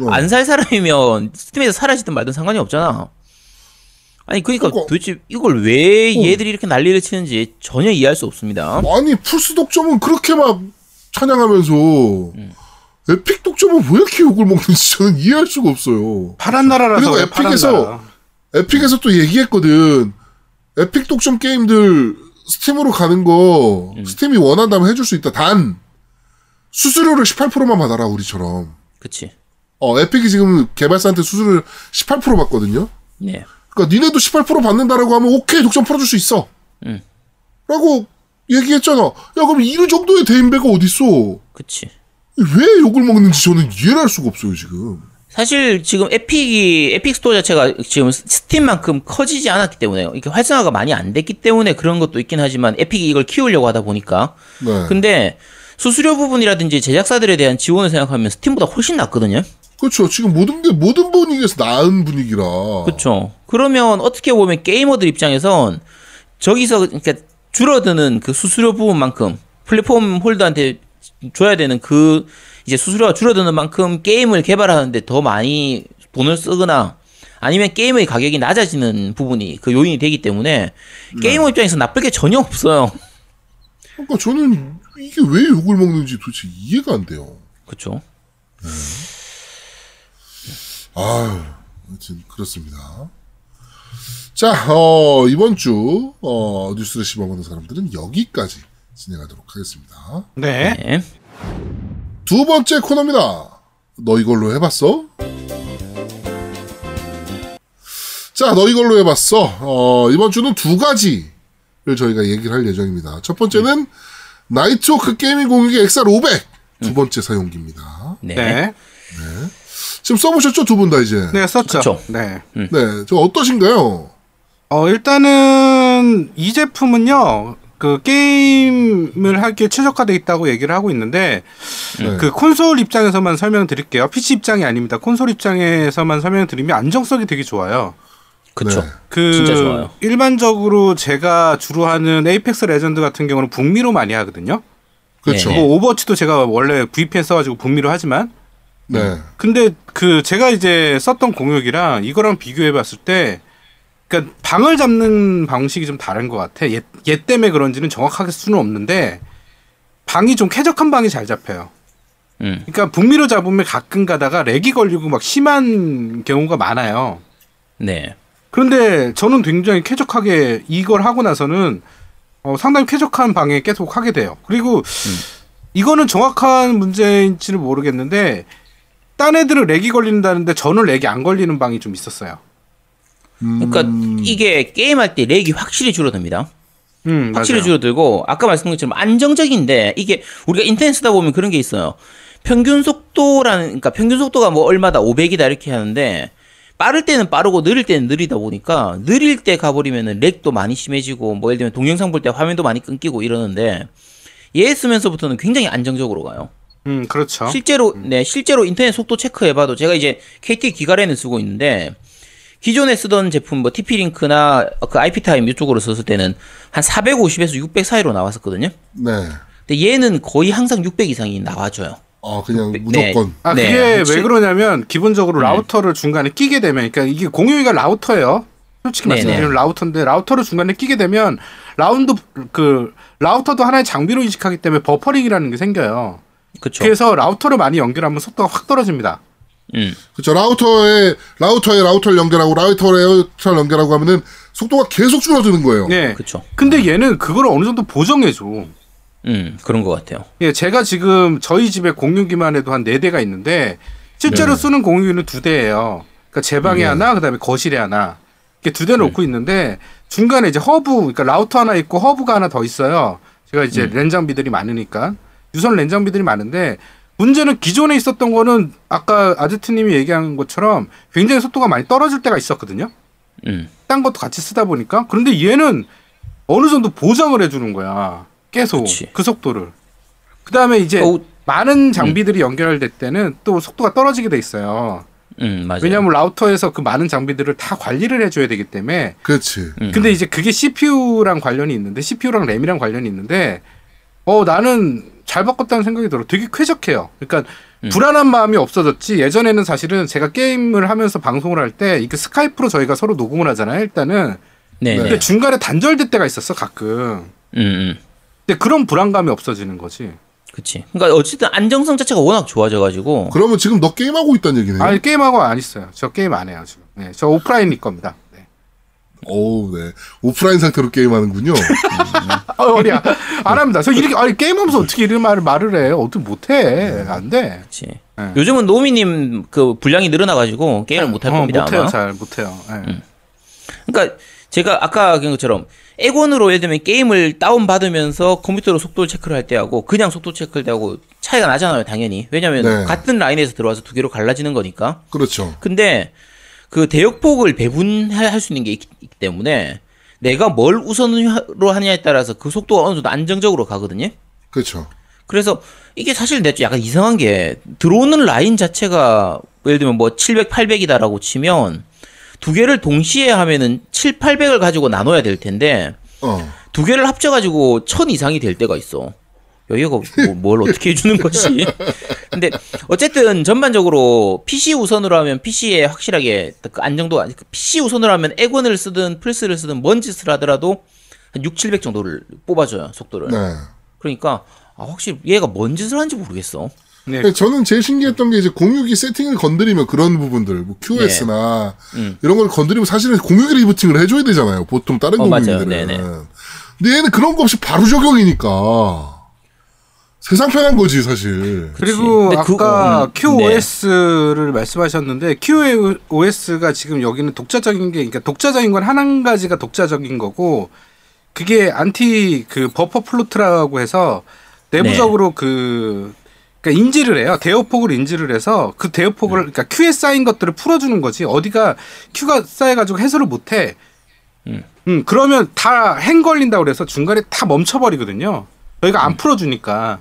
어. 안살 사람이면 스팀에서 사라지든 말든 상관이 없잖아. 아니 그러니까 그거- 도대체 이걸 왜 어. 얘들이 이렇게 난리를 치는지 전혀 이해할 수 없습니다. 아니 플스 독점은 그렇게 막 찬양하면서 에픽 독 독점은 왜 이렇게 욕을 먹는지 저는 이해할 수가 없어요. 파란 나라라서 그리고 에픽에서 나라. 에픽에서 또 얘기했거든. 에픽 독점 게임들 스팀으로 가는 거 스팀이 원한다면 해줄 수 있다. 단 수수료를 18%만 받아라 우리처럼. 그치. 어 에픽이 지금 개발사한테 수수료를 18% 받거든요. 네. 그러니까 니네도 18% 받는다라고 하면 오케이 독점 풀어줄 수 있어. 음. 라고 얘기했잖아. 야 그럼 이런 정도의 대인배가 어딨어? 그치. 왜 욕을 먹는지 저는 이해를 할 수가 없어요 지금. 사실 지금 에픽이 에픽 스토어 자체가 지금 스팀만큼 커지지 않았기 때문에요. 이게 활성화가 많이 안 됐기 때문에 그런 것도 있긴 하지만 에픽이 이걸 키우려고 하다 보니까 네. 근데 수수료 부분이라든지 제작사들에 대한 지원을 생각하면 스팀보다 훨씬 낫거든요. 그렇죠. 지금 모든 게 모든 분위기에서 나은 분위기라. 그렇죠. 그러면 어떻게 보면 게이머들 입장에선 저기서 그러니까 줄어드는 그 수수료 부분만큼 플랫폼 홀더한테 줘야 되는 그 이제 수수료가 줄어드는 만큼 게임을 개발하는데 더 많이 돈을 쓰거나 아니면 게임의 가격이 낮아지는 부분이 그 요인이 되기 때문에 게이머 입장에서 나쁠 게 전혀 없어요. 그러니까 저는 이게 왜 욕을 먹는지 도대체 이해가 안 돼요. 그렇죠. 아유, 아무튼 그렇습니다. 자, 어, 이번 주 어, 뉴스를 씹어먹는 사람들은 여기까지 진행하도록 하겠습니다. 네. 네. 두 번째 코너입니다. 너 이걸로 해봤어? 자, 너 이걸로 해봤어. 어, 이번 주는 두 가지를 저희가 얘기를 할 예정입니다. 첫 번째는 Nighthawk gaming 공유기 XR500 두 번째 사용기입니다. 네. 네. 지금 써보셨죠? 두 분 다 이제. 네, 썼죠. 그쵸. 네. 네, 저 어떠신가요? 어, 일단은 이 제품은요. 그 게임을 하기에 최적화되어 있다고 얘기를 하고 있는데 네. 그 콘솔 입장에서만 설명드릴게요. PC 입장이 아닙니다. 콘솔 입장에서만 설명드리면 안정성이 되게 좋아요. 그렇죠. 네. 그 진짜 좋아요. 일반적으로 제가 주로 하는 에이펙스 레전드 같은 경우는 북미로 많이 하거든요. 그렇죠. 네. 뭐 오버워치도 제가 원래 VPN 써가지고 북미로 하지만 네. 근데 그 제가 이제 썼던 공유기랑 이거랑 비교해 봤을 때, 그러니까 방을 잡는 방식이 좀 다른 것 같아. 얘, 얘 때문에 그런지는 정확하게 수는 없는데 방이 좀 쾌적한 방이 잘 잡혀요. 음. 그러니까 북미로 잡으면 가끔 가다가 렉이 걸리고 막 심한 경우가 많아요. 네. 그런데 저는 굉장히 쾌적하게 이걸 하고 나서는 어, 상당히 쾌적한 방에 계속 하게 돼요. 그리고 이거는 정확한 문제인지는 모르겠는데 딴 애들은 렉이 걸린다는데 저는 렉이 안 걸리는 방이 좀 있었어요. 그러니까 이게 게임할 때 렉이 확실히 줄어듭니다. 음, 확실히 맞아요. 줄어들고 아까 말씀드린 것처럼 안정적인데 이게 우리가 인터넷 쓰다 보면 그런 게 있어요. 평균 속도라는 그러니까 평균 속도가 뭐 얼마다 500이다 이렇게 하는데 빠를 때는 빠르고 느릴 때는 느리다 보니까 느릴 때 가버리면은 렉도 많이 심해지고 뭐 예를 들면 동영상 볼 때 화면도 많이 끊기고 이러는데 얘 쓰면서부터는 굉장히 안정적으로 가요. 음, 그렇죠. 실제로 네 실제로 인터넷 속도 체크해 봐도 제가 이제 KT 기가렌을 쓰고 있는데 기존에 쓰던 제품 뭐 TP-링크나 그 IP타임 이쪽으로 썼을 때는 한 450에서 600 사이로 나왔었거든요. 네. 근데 얘는 거의 항상 600 이상이 나와줘요. 아, 그냥 네. 무조건. 아, 네, 그게 혹시- 왜 그러냐면 기본적으로 라우터를 중간에 끼게 되면 그러니까 이게 공유기가 라우터예요. 솔직히 네, 말씀드리면 네. 라우터인데 라우터를 중간에 끼게 되면 라운드 그 라우터도 하나의 장비로 인식하기 때문에 버퍼링이라는 게 생겨요. 그쵸. 그래서 라우터를 많이 연결하면 속도가 확 떨어집니다. 음. 그렇죠. 라우터에 라우터에 라우터를 연결하고 라우터에 라우터를 연결하고 하면은 속도가 계속 줄어드는 거예요. 네. 그쵸. 근데 얘는 그걸 어느 정도 보정해 줘. 음, 그런 것 같아요. 예, 제가 지금 저희 집에 공유기만 해도 한 네 대가 있는데 실제로 네. 쓰는 공유기는 두 대예요. 그러니까 제 방에 네. 하나, 그다음에 거실에 하나. 이렇게 두대 네. 놓고 있는데 중간에 이제 허브, 그러니까 라우터 하나 있고 허브가 하나 더 있어요. 제가 이제 음. 랜 장비들이 많으니까 유선 랜 장비들이 많은데 문제는 기존에 있었던 거는 아까 아제트님이 얘기한 것처럼 굉장히 속도가 많이 떨어질 때가 있었거든요. 음. 딴 것도 같이 쓰다 보니까 그런데 얘는 어느 정도 보장을 해주는 거야 계속 그치. 그 속도를 그 다음에 이제 어, 많은 장비들이 연결될 때는 또 속도가 떨어지게 돼 있어요 음, 맞아요. 왜냐하면 라우터에서 그 많은 장비들을 다 관리를 해줘야 되기 때문에 그렇지. 음. 근데 이제 그게 CPU랑 관련이 있는데 CPU랑 램이랑 관련이 있는데 어 나는 잘 바꿨다는 생각이 들어 되게 쾌적해요 그러니까 음. 불안한 마음이 없어졌지 예전에는 사실은 제가 게임을 하면서 방송을 할 때 이게 스카이프로 저희가 서로 녹음을 하잖아요 일단은 네, 근데 네. 중간에 단절될 때가 있었어 가끔. 음, 음. 근데 그런 불안감이 없어지는 거지. 그치. 그러니까 어쨌든 안정성 자체가 워낙 좋아져가지고 그러면 지금 너 게임하고 있다는 얘기네요. 아니 게임하고 안 있어요. 저 게임 안 해요 지금. 네, 저 오프라인일 겁니다. 네. 오, 네. 오프라인 상태로 게임하는군요. 아, 어리야. 안 합니다. 저 이렇게 아니 게임하면서 어떻게 이런 말을 말을 해요? 어떻게 못해? 안 돼. 그치. 네. 요즘은 노미님 그 분량이 늘어나가지고 게임을 못할 어, 겁니다. 못해요. 아마. 잘 못해요. 네. 그러니까 제가 아까 얘기한 것처럼 액원으로 예를 들면 게임을 다운 받으면서 컴퓨터로 속도 체크를 할 때하고 그냥 속도 체크를 하고 차이가 나잖아요, 당연히. 왜냐하면 네. 같은 라인에서 들어와서 두 개로 갈라지는 거니까. 그렇죠. 근데 그 대역폭을 배분할 수 있는 게 있기 때문에 내가 뭘 우선으로 하냐에 따라서 그 속도가 어느 정도 안정적으로 가거든요. 그렇죠. 그래서 이게 사실 내 약간 이상한 게 들어오는 라인 자체가 예를 들면 뭐 700, 800이다라고 치면 두 개를 동시에 하면은 7, 800을 가지고 나눠야 될 텐데 어. 두 개를 합쳐가지고 1000 이상이 될 때가 있어. 여기가 뭐, 뭘 어떻게 해주는 거지? 근데 어쨌든 전반적으로 PC 우선으로 하면 PC에 확실하게 그 안정도가 PC 우선으로 하면 액원을 쓰든 플스를 쓰든 뭔 짓을 하더라도 한 6, 700 정도를 뽑아줘요 속도를. 네. 그러니까 아, 확실히 얘가 뭔 짓을 하는지 모르겠어. 네. 근데 저는 제일 신기했던 게 이제 공유기 세팅을 건드리면 그런 부분들, 뭐 QS나 네. 음. 이런 걸 건드리면 사실은 공유기 리부팅을 해줘야 되잖아요. 보통 다른 어, 맞아요. 공유기들은. 네네. 근데 얘는 그런 거 없이 바로 적용이니까 세상 편한 거지 사실. 그리고 그- 아까 음, QoS를 말씀하셨는데 QoS가 지금 여기는 독자적인 게 그러니까 독자적인 건 한 가지가 독자적인 거고 그게 안티 그 bufferbloat라고 해서 내부적으로 그 그러니까 인지를 해요. 대역폭을 인지를 해서 그 대역폭을 그러니까 queue에 쌓인 것들을 풀어주는 거지. 어디가 Q가 쌓여가지고 해소를 못해. 음. 그러면 다 행 걸린다 고 그래서 중간에 다 멈춰버리거든요. 여기가 안 풀어주니까.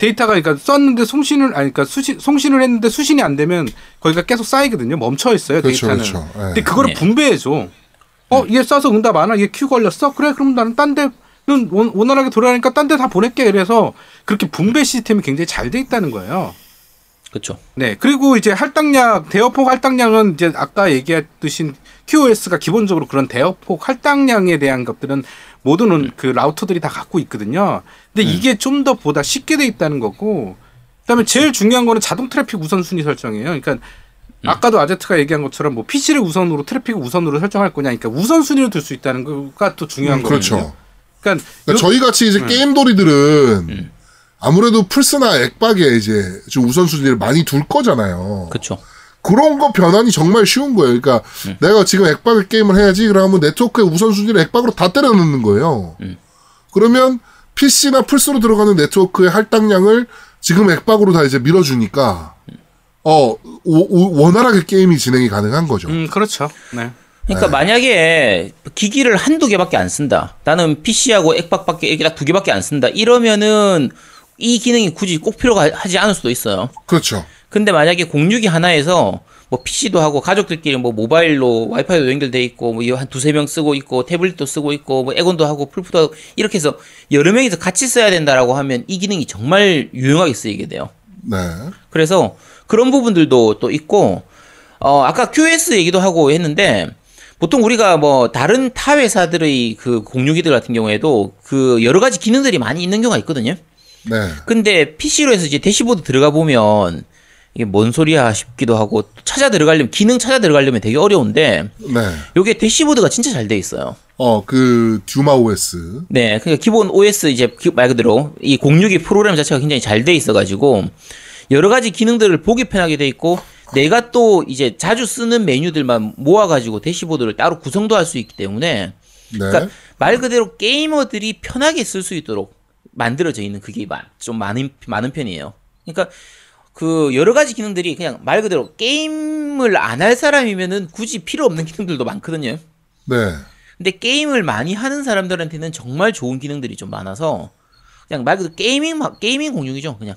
데이터가 그러니까 썼는데 송신을 아니 그러니까 수신 송신을 했는데 수신이 안 되면 거기가 계속 쌓이거든요. 멈춰 있어요 그렇죠, 데이터는. 그렇죠. 예. 근데 그거를 네. 분배해 줘. 어, 얘 써서 응답 안 와. 얘 큐 걸렸어. 그래, 그럼 나는 딴 데는 원- 원활하게 돌아가니까 딴 데 다 보낼게. 이래서 그렇게 분배 시스템이 굉장히 잘 돼 있다는 거예요. 그렇죠. 네. 그리고 이제 할당량, 대역폭 할당량은 이제 아까 얘기했듯이 QoS가 기본적으로 그런 대역폭 할당량에 대한 것들은 모든 그 라우터들이 다 갖고 있거든요. 근데 이게 좀 더 보다 쉽게 돼 있다는 거고, 그다음에 제일 중요한 거는 자동 트래픽 우선순위 설정이에요. 그러니까 아까도 아제트가 얘기한 것처럼 뭐 PC를 우선으로 트래픽을 우선으로 설정할 거냐, 그러니까 우선순위로 둘수 있다는 거가 또 중요한 음, 거거든요. 그렇죠. 그러니까, 그러니까 요- 저희 같이 이제 게임돌이들은 아무래도 플스나 액박에 이제 좀 우선순위를 많이 둘 거잖아요. 그렇죠. 그런 거 변환이 정말 쉬운 거예요. 그러니까 내가 지금 액박의 게임을 해야지 그러면 네트워크의 우선순위를 액박으로 다 때려 넣는 거예요. 그러면 PC나 플스로 들어가는 네트워크의 할당량을 지금 액박으로 다 이제 밀어주니까 어 오- 오- 원활하게 게임이 진행이 가능한 거죠. 음, 그렇죠. 네. 그러니까 만약에 기기를 한두 개밖에 안 쓴다. 나는 PC하고 액박밖에 이렇게 딱두 개밖에 안 쓴다. 이러면은 이 기능이 굳이 꼭 필요가 하지 않을 수도 있어요. 그렇죠. 근데 만약에 공유기 하나에서 뭐 PC도 하고 가족들끼리 뭐 모바일로 와이파이도 연결돼 있고 뭐한 두세 명 쓰고 있고 태블릿도 쓰고 있고 뭐 에곤도 하고 풀프도 하고 이렇게 해서 여러 명이서 같이 써야 된다라고 하면 이 기능이 정말 유용하게 쓰이게 돼요. 네. 그래서 그런 부분들도 또 있고 어 아까 QS 얘기도 하고 했는데 보통 우리가 뭐 다른 타 회사들의 그 공유기들 같은 경우에도 그 여러 가지 기능들이 많이 있는 경우가 있거든요. 네. 근데 PC로 해서 이제 대시보드 들어가 보면 이게 뭔 소리야 싶기도 하고 찾아 들어가려면 기능 찾아 들어가려면 되게 어려운데 네. 요게 대시보드가 진짜 잘 돼 있어요. 어, 그 듀마 OS. 네, 그러니까 기본 OS 이제 기- 말 그대로 이 공유기 프로그램 자체가 굉장히 잘 돼 있어 가지고 여러 가지 기능들을 보기 편하게 돼 있고 내가 또 이제 자주 쓰는 메뉴들만 모아 가지고 대시보드를 따로 구성도 할 수 있기 때문에 네. 그러니까 말 그대로 게이머들이 편하게 쓸 수 있도록 만들어져 있는 그게 마- 좀 많은 많은 편이에요. 그러니까 그 여러 가지 기능들이 그냥 말 그대로 게임을 안 할 사람이면은 굳이 필요 없는 기능들도 많거든요. 네. 근데 게임을 많이 하는 사람들한테는 정말 좋은 기능들이 좀 많아서 그냥 말 그대로 gaming 마- gaming 공유기죠, 그냥.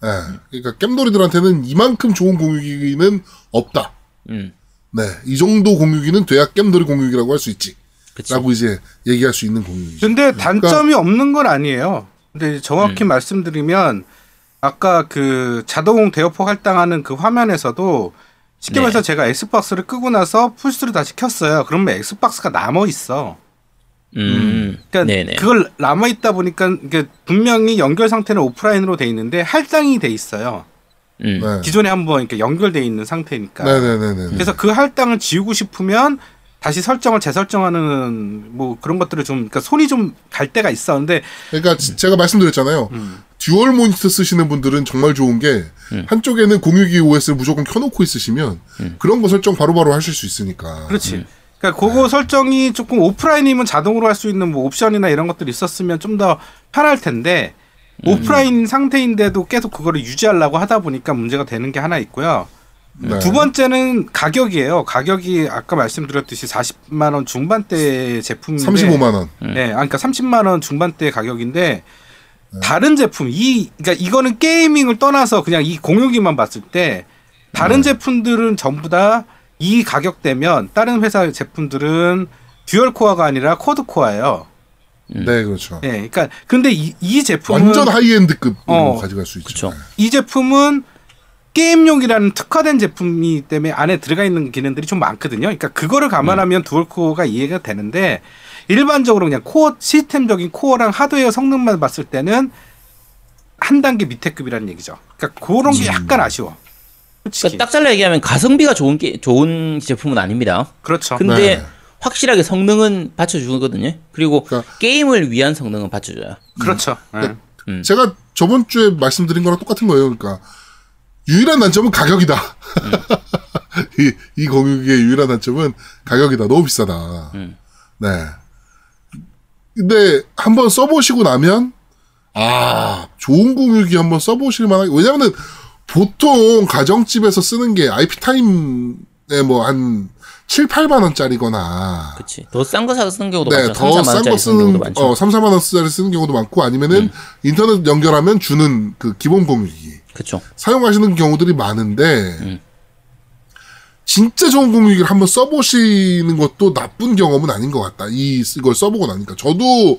네. 그러니까 겜돌이들한테는 이만큼 좋은 공유기는 없다. 음, 네. 이 정도 공유기는 돼야 겜돌이 공유기라고 할 수 있지. 그치. 라고 이제 얘기할 수 있는 공유기죠. 근데 그러니까 단점이 없는 건 아니에요. 근데 음. 정확히 말씀드리면 아까 그 자동 대역폭 할당하는 그 화면에서도 쉽게 네. 말해서 제가 엑스박스를 끄고 나서 플스를 다시 켰어요. 그러면 엑스박스가 남아 있어. 음. 그러니까 네네. 그걸 남아 있다 보니까 분명히 연결 상태는 오프라인으로 돼 있는데 할당이 돼 있어요. 음. 네. 기존에 한번 이렇게 연결돼 있는 상태니까. 네네네네. 그래서 그 할당을 지우고 싶으면 다시 설정을 재설정하는 뭐 그런 것들을 좀 그러니까 손이 좀 갈 때가 있어. 근데 그러니까 지- 제가 말씀드렸잖아요. 음. 듀얼 모니터 쓰시는 분들은 정말 좋은 게 음. 한쪽에는 공유기 OS를 무조건 켜놓고 있으시면 음. 그런 거 설정 바로 바로 하실 수 있으니까. 그렇지. 그러니까 그거 설정이 조금 오프라인이면 자동으로 할 수 있는 뭐 옵션이나 이런 것들이 있었으면 좀 더 편할 텐데 오프라인 상태인데도 계속 그거를 유지하려고 하다 보니까 문제가 되는 게 하나 있고요. 네. 두 번째는 가격이에요. 가격이 아까 말씀드렸듯이 40만 원 중반대 제품인데 35만 원. 네, 아, 그러니까 30만 원 중반대 가격인데 네. 다른 제품 이 그러니까 이거는 게이밍을 떠나서 그냥 이 공유기만 봤을 때 다른 네. 제품들은 전부 다 이 가격대면 다른 회사 제품들은 듀얼 코어가 아니라 쿼드 코어예요. 음. 네, 그렇죠. 예. 그러니까 근데 이, 이 제품은 완전 하이엔드급으로 어, 가져갈 수 있죠. 그쵸. 이 제품은 게임용이라는 특화된 제품이기 때문에 안에 들어가 있는 기능들이 좀 많거든요. 그러니까 그거를 감안하면 듀얼 코어가 이해가 되는데 일반적으로 그냥 코어 시스템적인 코어랑 하드웨어 성능만 봤을 때는 한 단계 밑에 급이라는 얘기죠. 그러니까 그런 게 약간 아쉬워. 그러니까 딱 잘라 얘기하면 가성비가 좋은 게 좋은 제품은 아닙니다. 그렇죠. 근데 네. 확실하게 성능은 받쳐주거든요. 그리고 그러니까- 게임을 위한 성능은 받쳐줘요. 그렇죠. 예. 음. 제가 저번 주에 말씀드린 거랑 똑같은 거예요. 그러니까 유일한 단점은 가격이다. 이, 이 공유기의 유일한 단점은 가격이다. 너무 비싸다. 음. 네. 근데 한번 써보시고 나면 아 좋은 공유기 한번 써보실 만한 왜냐면은 보통 가정집에서 쓰는 게 IP 타임에 뭐 한 7, 8만 원짜리거나 그치. 더 싼거 사서 쓰는 경우도 네, 많죠. 더 3, 4만 싼거 쓰는 많죠. 어, 3, 4만 원짜리 쓰는 경우도 많고 아니면은 인터넷 연결하면 주는 그 기본 공유기 그쵸. 사용하시는 경우들이 많은데 음. 진짜 좋은 공유기를 한번 써보시는 것도 나쁜 경험은 아닌 것 같다. 이 이걸 써보고 나니까 저도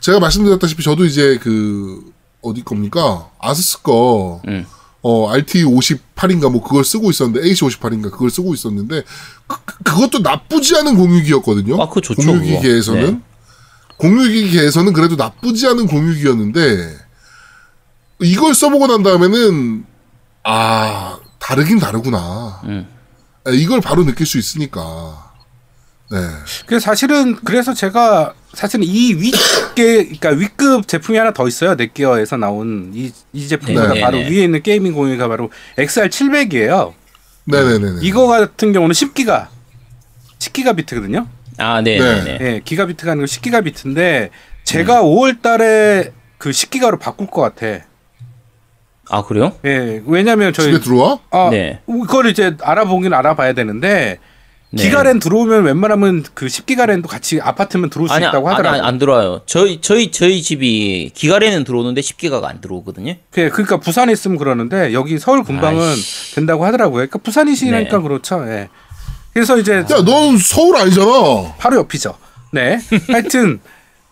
제가 말씀드렸다시피 저도 이제 그 어디 겁니까 아스스 거 음. 어, RT58인가 뭐 그걸 쓰고 있었는데, AC58인가 그걸 쓰고 있었는데, 그, 그- 그것도 나쁘지 않은 공유기였거든요. 아, 그거 좋죠, 공유기계에서는. 네. 공유기계에서는 그래도 나쁘지 않은 공유기였는데, 이걸 써보고 난 다음에는, 아, 다르긴 다르구나. 음. 아, 이걸 바로 느낄 수 있으니까. 네. 그래서 사실은 그래서 제가 사실은 이 윗계 그러니까 윗급 제품이 하나 더 있어요. 넷기어에서 나온 이, 이 제품보다 네, 바로 네, 네. 위에 있는 게이밍 공유가 바로 XR 700이에요. 네네네네. 이거 같은 경우는 10기가 10기가 비트거든요. 아, 네, 네. 네, 네. 예, 기가 비트가 아니고 10기가 비트인데 제가 5월 달에 그 10기가로 바꿀 것 같아. 아, 그래요? 예, 왜냐면 저희 집에 들어와? 아, 네. 그걸 이제 알아보긴 알아봐야 되는데 네. 기가랜 들어오면 웬만하면 그 10기가랜도 같이 아파트면 들어올 수 아니, 있다고 하더라고요. 아니, 안 들어와요. 저희, 저희, 저희 집이 기가래는 들어오는데 10기가가 안 들어오거든요. 그- 그러니까 부산에 있으면 그러는데 여기 서울 근방은 아이씨. 된다고 하더라고요. 그러니까 부산이시니까 네. 그렇죠. 예. 그래서 이제 야, 넌 서울 아니잖아. 바로 옆이죠. 네. 하여튼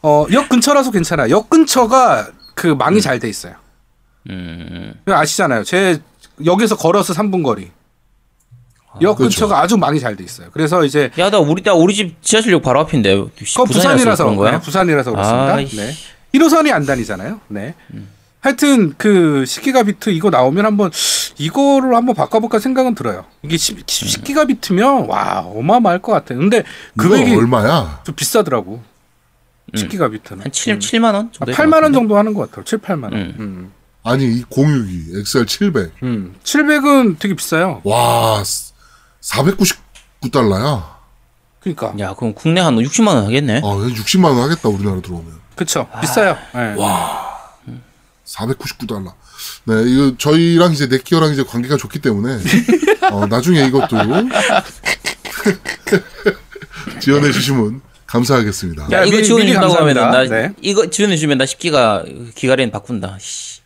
어, 역 근처라서 괜찮아. 역 근처가 그 망이 잘돼 있어요. 음, 아시잖아요. 제 역에서 걸어서 3분 거리. 역 그렇죠. 근처가 아주 망이 잘 돼 있어요. 그래서 이제 야, 나 우리, 나 우리 집 지하철역 바로 앞인데. 그거 부산이라서 부산이라서 그런 거야? 네, 부산이라서 그렇습니다. 아이씨. 네. 1호선이 안 다니잖아요. 네. 하여튼 그 10기가비트 이거 나오면 한번 이거를 한번 바꿔볼까 생각은 들어요. 이게 10, 10기가비트면 와 어마어마할 것 같아요. 근데 금액이 얼마야? 좀 비싸더라고. 10기가비트는 한 7, 칠만 원 아, 정도? 8만 원 정도 하는 것 같아요. 7, 8만 원. 음. 음. 아니, 이 공유기, XR 700. 음. 700은 되게 비싸요. 와, 499달러야. 그러니까. 야, 그럼 국내 한 60만 원 하겠네. 아, 60만 원 하겠다, 우리나라 들어오면. 그쵸. 비싸요. 네. 499달러. 네, 이거 저희랑 이제 넷기어랑 이제 관계가 좋기 때문에 어, 나중에 이것도 지원해 주시면 감사하겠습니다. 야, 야, 이거 지원해 준다고 하면 나. 네. 이거 지원해 주면 나 10기가 기가래는 바꾼다. 씨.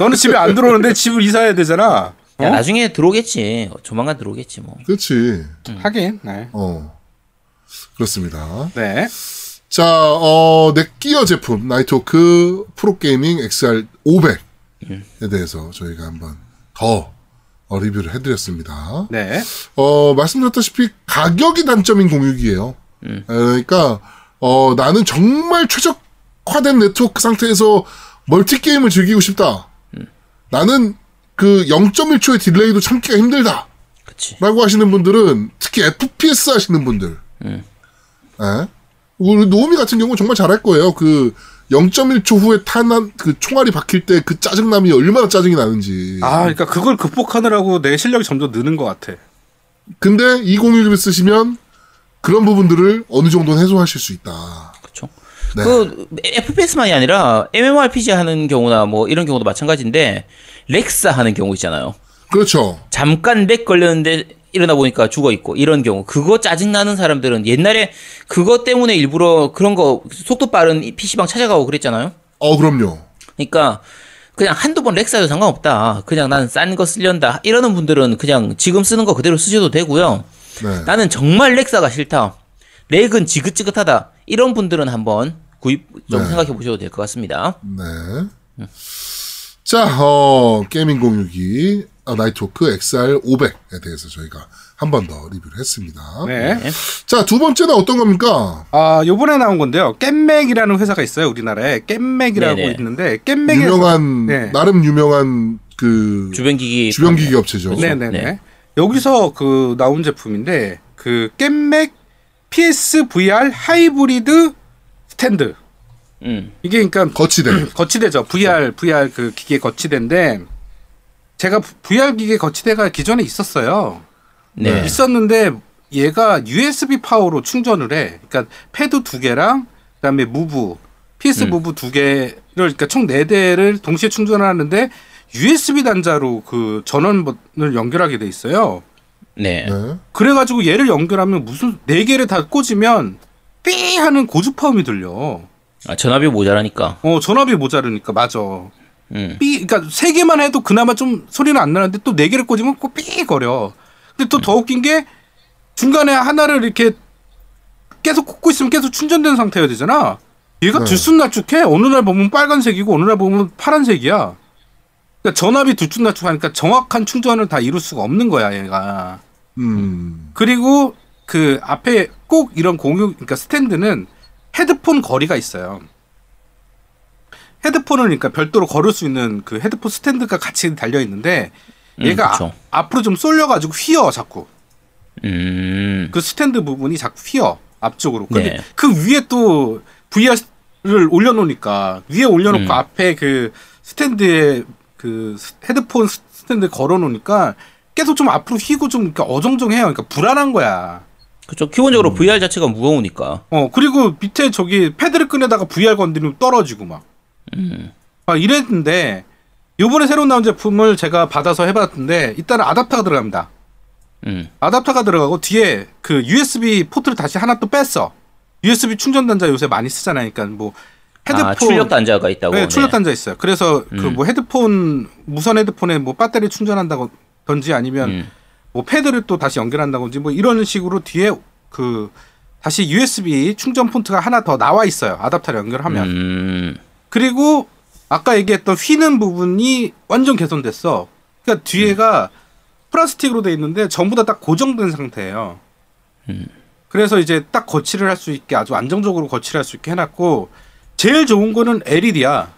너는 집에 안 들어오는데 집을 이사해야 되잖아. 어? 야, 나중에 들어오겠지. 조만간 들어오겠지 뭐. 그렇지. 하긴. 네. 어. 그렇습니다. 네. 자, 어, Netgear 제품 Nighthawk Pro Gaming XR 500에 대해서 저희가 한번 더 어, 리뷰를 해드렸습니다. 네. 어, 말씀드렸다시피 가격이 단점인 공유기예요. 그러니까 어, 나는 정말 최적화된 네트워크 상태에서 멀티 게임을 즐기고 싶다. 나는 그 0.1초의 딜레이도 참기가 힘들다. 그치. 라고 하시는 분들은 특히 FPS 하시는 분들. 예? 우리 노우미 같은 경우는 정말 잘할 거예요. 그 0.1초 후에 탄한 그 총알이 박힐 때 그 짜증남이 얼마나 짜증이 나는지. 아, 그러니까 그걸 극복하느라고 내 실력이 점점 느는 것 같아. 근데 2016을 쓰시면 그런 부분들을 어느 정도는 해소하실 수 있다. 그쵸. 네. 그 FPS만이 아니라 MMORPG 하는 경우나 뭐 이런 경우도 마찬가지인데 렉사 하는 경우 있잖아요. 그렇죠. 잠깐 렉 걸렸는데 일어나 보니까 죽어 있고 이런 경우 그거 짜증 나는 사람들은 옛날에 그거 때문에 일부러 그런 거 속도 빠른 PC방 찾아가고 그랬잖아요. 어, 그럼요. 그러니까 그냥 한두 번 렉사도 상관없다. 그냥 나는 싼 거 쓰련다. 이러는 분들은 그냥 지금 쓰는 거 그대로 쓰셔도 되고요. 네. 나는 정말 렉사가 싫다. 렉은 지긋지긋하다. 이런 분들은 한번 구입 좀 네. 생각해 보셔도 될 것 같습니다. 네. 자, 어, 게이밍 공유기 어, Nighthawk XR 500에 대해서 저희가 한 번 더 리뷰를 했습니다. 네. 자, 두 번째는 어떤 겁니까? 아, 요번에 나온 건데요. 겜맥이라는 회사가 있어요, 우리나라에. 겜맥이라고 네네. 있는데, 겜맥에서. 유명한, 네. 나름 유명한 그 주변 기기 주변 기기 업체죠. 네네네. 네. 여기서 그 나온 제품인데, 그 겜맥 PSVR 하이브리드 스탠드. 음. 이게 그러니까 거치대. 거치대죠. VR, VR 그 기계 거치대인데, 제가 VR 기계 거치대가 기존에 있었어요. 네. 있었는데 얘가 USB 파워로 충전을 해. 그러니까 패드 두 개랑 그다음에 Move, PS 음. Move 두 개를 그러니까 총 네 대를 동시에 충전하는데 USB 단자로 그 전원을 연결하게 돼 있어요. 네. 네. 그래가지고 얘를 연결하면 무슨 네 개를 다 꽂으면 삐 하는 고주파음이 들려. 아, 전압이 모자라니까. 어 전압이 모자르니까 맞아. 음. 삐, 그러니까 세 개만 해도 그나마 좀 소리는 안 나는데 또 네 개를 꽂으면 꼭삐 거려. 근데 또더 웃긴 게 중간에 하나를 이렇게 계속 꽂고 있으면 계속 충전된 상태여야 되잖아. 얘가 네. 들쑥날쭉해. 어느 날 보면 빨간색이고 어느 날 보면 파란색이야. 그러니까 전압이 들쭉날쭉하니까 정확한 충전을 다 이룰 수가 없는 거야, 얘가. 음. 그리고 그 앞에 꼭 이런 공유, 그러니까 스탠드는 헤드폰 거리가 있어요. 헤드폰을 그러니까 별도로 걸을 수 있는 그 헤드폰 스탠드가 같이 달려 있는데 음, 얘가 그쵸. 아, 앞으로 좀 쏠려 가지고 휘어 자꾸 음. 그 스탠드 부분이 자꾸 휘어 앞쪽으로. 근데 네. 그 위에 또 VR을 올려 놓으니까 위에 올려 놓고 음. 앞에 그 스탠드에 그 스- 헤드폰 스- 스탠드 걸어 놓으니까 계속 좀 앞으로 휘고 좀 어정쩡해요. 그러니까 불안한 거야. 그쵸. 기본적으로 VR 자체가 무거우니까. 어 그리고 밑에 저기 패드를 꺼내다가 VR 건드리면 떨어지고 막. 음. 막 이랬는데 요번에 새로 나온 제품을 제가 받아서 해봤는데 일단은 아답터가 들어갑니다. 음. 아답터가 들어가고 뒤에 그 USB 포트를 다시 하나 또 뺐어. USB 충전 단자 요새 많이 쓰잖아요. 그러니까 뭐 헤드폰 아, 출력 단자가 있다고. 네, 출력 네. 단자 있어요. 그래서 그 음. 뭐 헤드폰 무선 헤드폰에 뭐 배터리 충전한다 든지 아니면 음. 뭐 패드를 또 다시 연결한다든지 뭐 이런 식으로 뒤에 그 다시 USB 충전 포트가 하나 더 나와 있어요. 아답터를 연결하면. 음. 그리고 아까 얘기했던 휘는 부분이 완전 개선됐어. 그러니까 뒤에가 플라스틱으로 돼 있는데 전부 다 딱 고정된 상태예요. 그래서 이제 딱 거치를 할 수 있게 아주 안정적으로 거치를 할 수 있게 해놨고 제일 좋은 거는 LED야.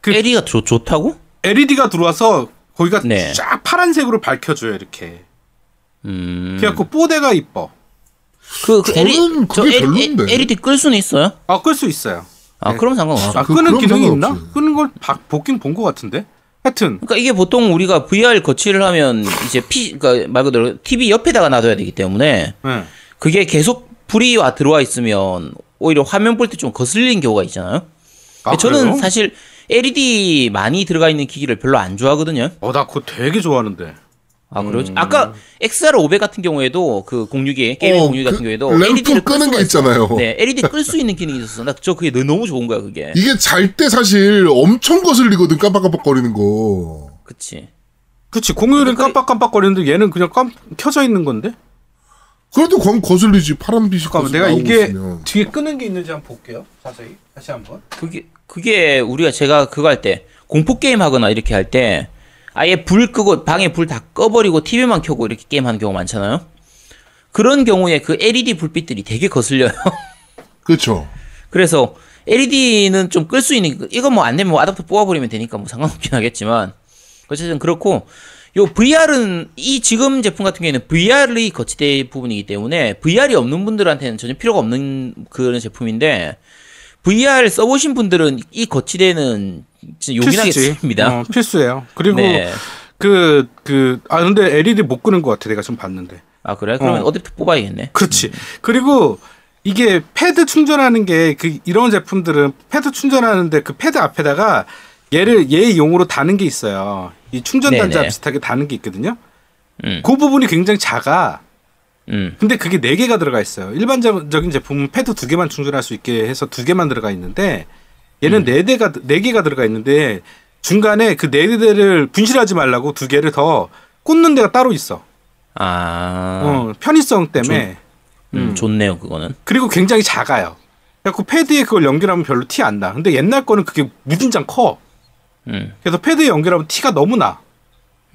그- LED가 좋, 좋다고? LED가 들어와서 거기가 네. 쫙 파란색으로 밝혀줘요 이렇게. 음. 그래갖고 뽀대가 이뻐. 그, 그 저는 LED, 저 그게 L- 별론데. LED 끌 수는 있어요? 아 끌 수 있어요. 아, 네. 그럼 상관없어. 아 그- 끄는 그럼 기능이 있나? 상관없지. 끄는 걸 바- 보긴 본 것 같은데. 하여튼 그러니까 이게 보통 우리가 VR 거치를 하면 이제 P, 그러니까 말 그대로 TV 옆에다가 놔둬야 되기 때문에 네. 그게 계속 불이 와 들어와 있으면 오히려 화면 볼 때 좀 거슬리는 경우가 있잖아요. 아, 저는 그래요? 사실 LED 많이 들어가 있는 기기를 별로 안 좋아하거든요. 어, 나 그거 되게 좋아하는데. 아, 그래요? 음. 아까 XR 500 같은 경우에도 그 공유기, 게임 어, 공유기 같은 그 경우에도 램프 LED를 끄는 게 있잖아요. 네, LED 끌 수 있는 기능이 있었어. 나 저 그게 너무 좋은 거야, 그게. 이게 잘 때 사실 엄청 거슬리거든 깜빡깜빡거리는 거. 그치. 그치, 공유는 그러니까 깜빡깜빡거리는데 얘는 그냥 깜, 켜져 있는 건데? 그래도 검 거슬리지 파란 빛이 잠깐만, 거슬- 내가 이게 있으면. 뒤에 끄는 게 있는지 한번 볼게요. 자세히. 다시 한 번. 그게 그게 우리가 제가 그거 할 때 공포 게임 하거나 이렇게 할 때 아예 불 끄고 방에 불 다 꺼버리고 TV만 켜고 이렇게 게임 하는 경우 많잖아요. 그런 경우에 그 LED 불빛들이 되게 거슬려요. 그렇죠. 그래서 LED는 좀 끌 수 있는 이거 뭐안 되면 뭐 아답터 뽑아버리면 되니까 뭐 상관없긴 하겠지만 어쨌든 그렇고 요 VR은 이 지금 제품 같은 경우에는 VR이 거치대 부분이기 때문에 VR이 없는 분들한테는 전혀 필요가 없는 그런 제품인데 VR 써보신 분들은 이 거치대는 진짜 요긴하게. 씁니다. 어, 필수예요. 그리고 네. 그 그 아 근데 LED 못 끄는 것 같아. 내가 좀 봤는데. 아 그래? 그러면 어. 어. 댑터 뽑아야겠네. 그렇지. 그리고 이게 패드 충전하는 게 그 이런 제품들은 패드 충전하는데 그 패드 앞에다가 얘를 얘 용으로 다는 게 있어요. 이 충전 단자 네네. 비슷하게 다는 게 있거든요. 음. 그 부분이 굉장히 작아. 음. 근데 그게 네 개가 들어가 있어요. 일반적인 제품은 패드 두 개만 충전할 수 있게 해서 두 개만 들어가 있는데 얘는 네 대가 네 개가 들어가 있는데 중간에 그 네 대를 분실하지 말라고 두 개를 더 꽂는 데가 따로 있어. 아 어, 편의성 때문에. 음, 좋네요 그거는. 그리고 굉장히 작아요. 그래서 패드에 그걸 연결하면 별로 티 안 나. 근데 옛날 거는 그게 무진장 커. 음. 그래서 패드에 연결하면 티가 너무 나.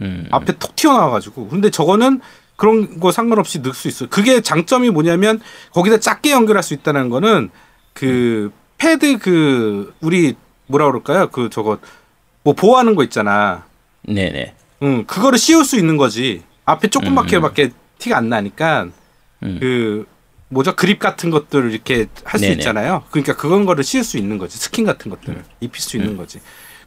음. 앞에 톡 튀어나와가지고. 근데 저거는 그런 거 상관없이 넣을 수 있어요. 그게 장점이 뭐냐면 거기다 작게 연결할 수 있다는 거는 그 패드 그 우리 뭐라 그럴까요? 그 저거 뭐 보호하는 거 있잖아. 네네. 응, 그거를 씌울 수 있는 거지. 앞에 조그맣게밖에 티가 안 나니까 음. 그 뭐죠 그립 같은 것들을 이렇게 할 수. 있잖아요. 그러니까 그건 거를 씌울 수 있는 거지. 스킨 같은 것들을 음. 입힐 수 있는 거지.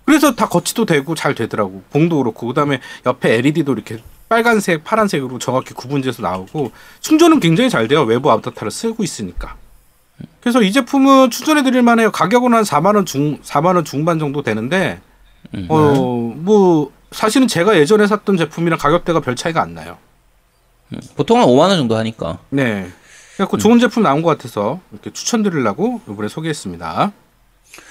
그래서 다 거치도 되고 잘 되더라고. 봉도 그렇고 그다음에 옆에 LED도 이렇게 빨간색, 파란색으로 정확히 구분돼서 나오고 충전은 굉장히 잘 돼요. 외부 아답터를 쓰고 있으니까. 그래서 이 제품은 추천해 드릴 만해요. 가격은 한 4만 원 중, 4만 원 중반 정도 되는데 음. 어, 뭐 사실은 제가 예전에 샀던 제품이랑 가격대가 별 차이가 안 나요. 보통 한 5만 원 정도 하니까. 네. 그래서 좋은 제품 나온 것 같아서 이렇게 추천드리려고 이번에 소개했습니다.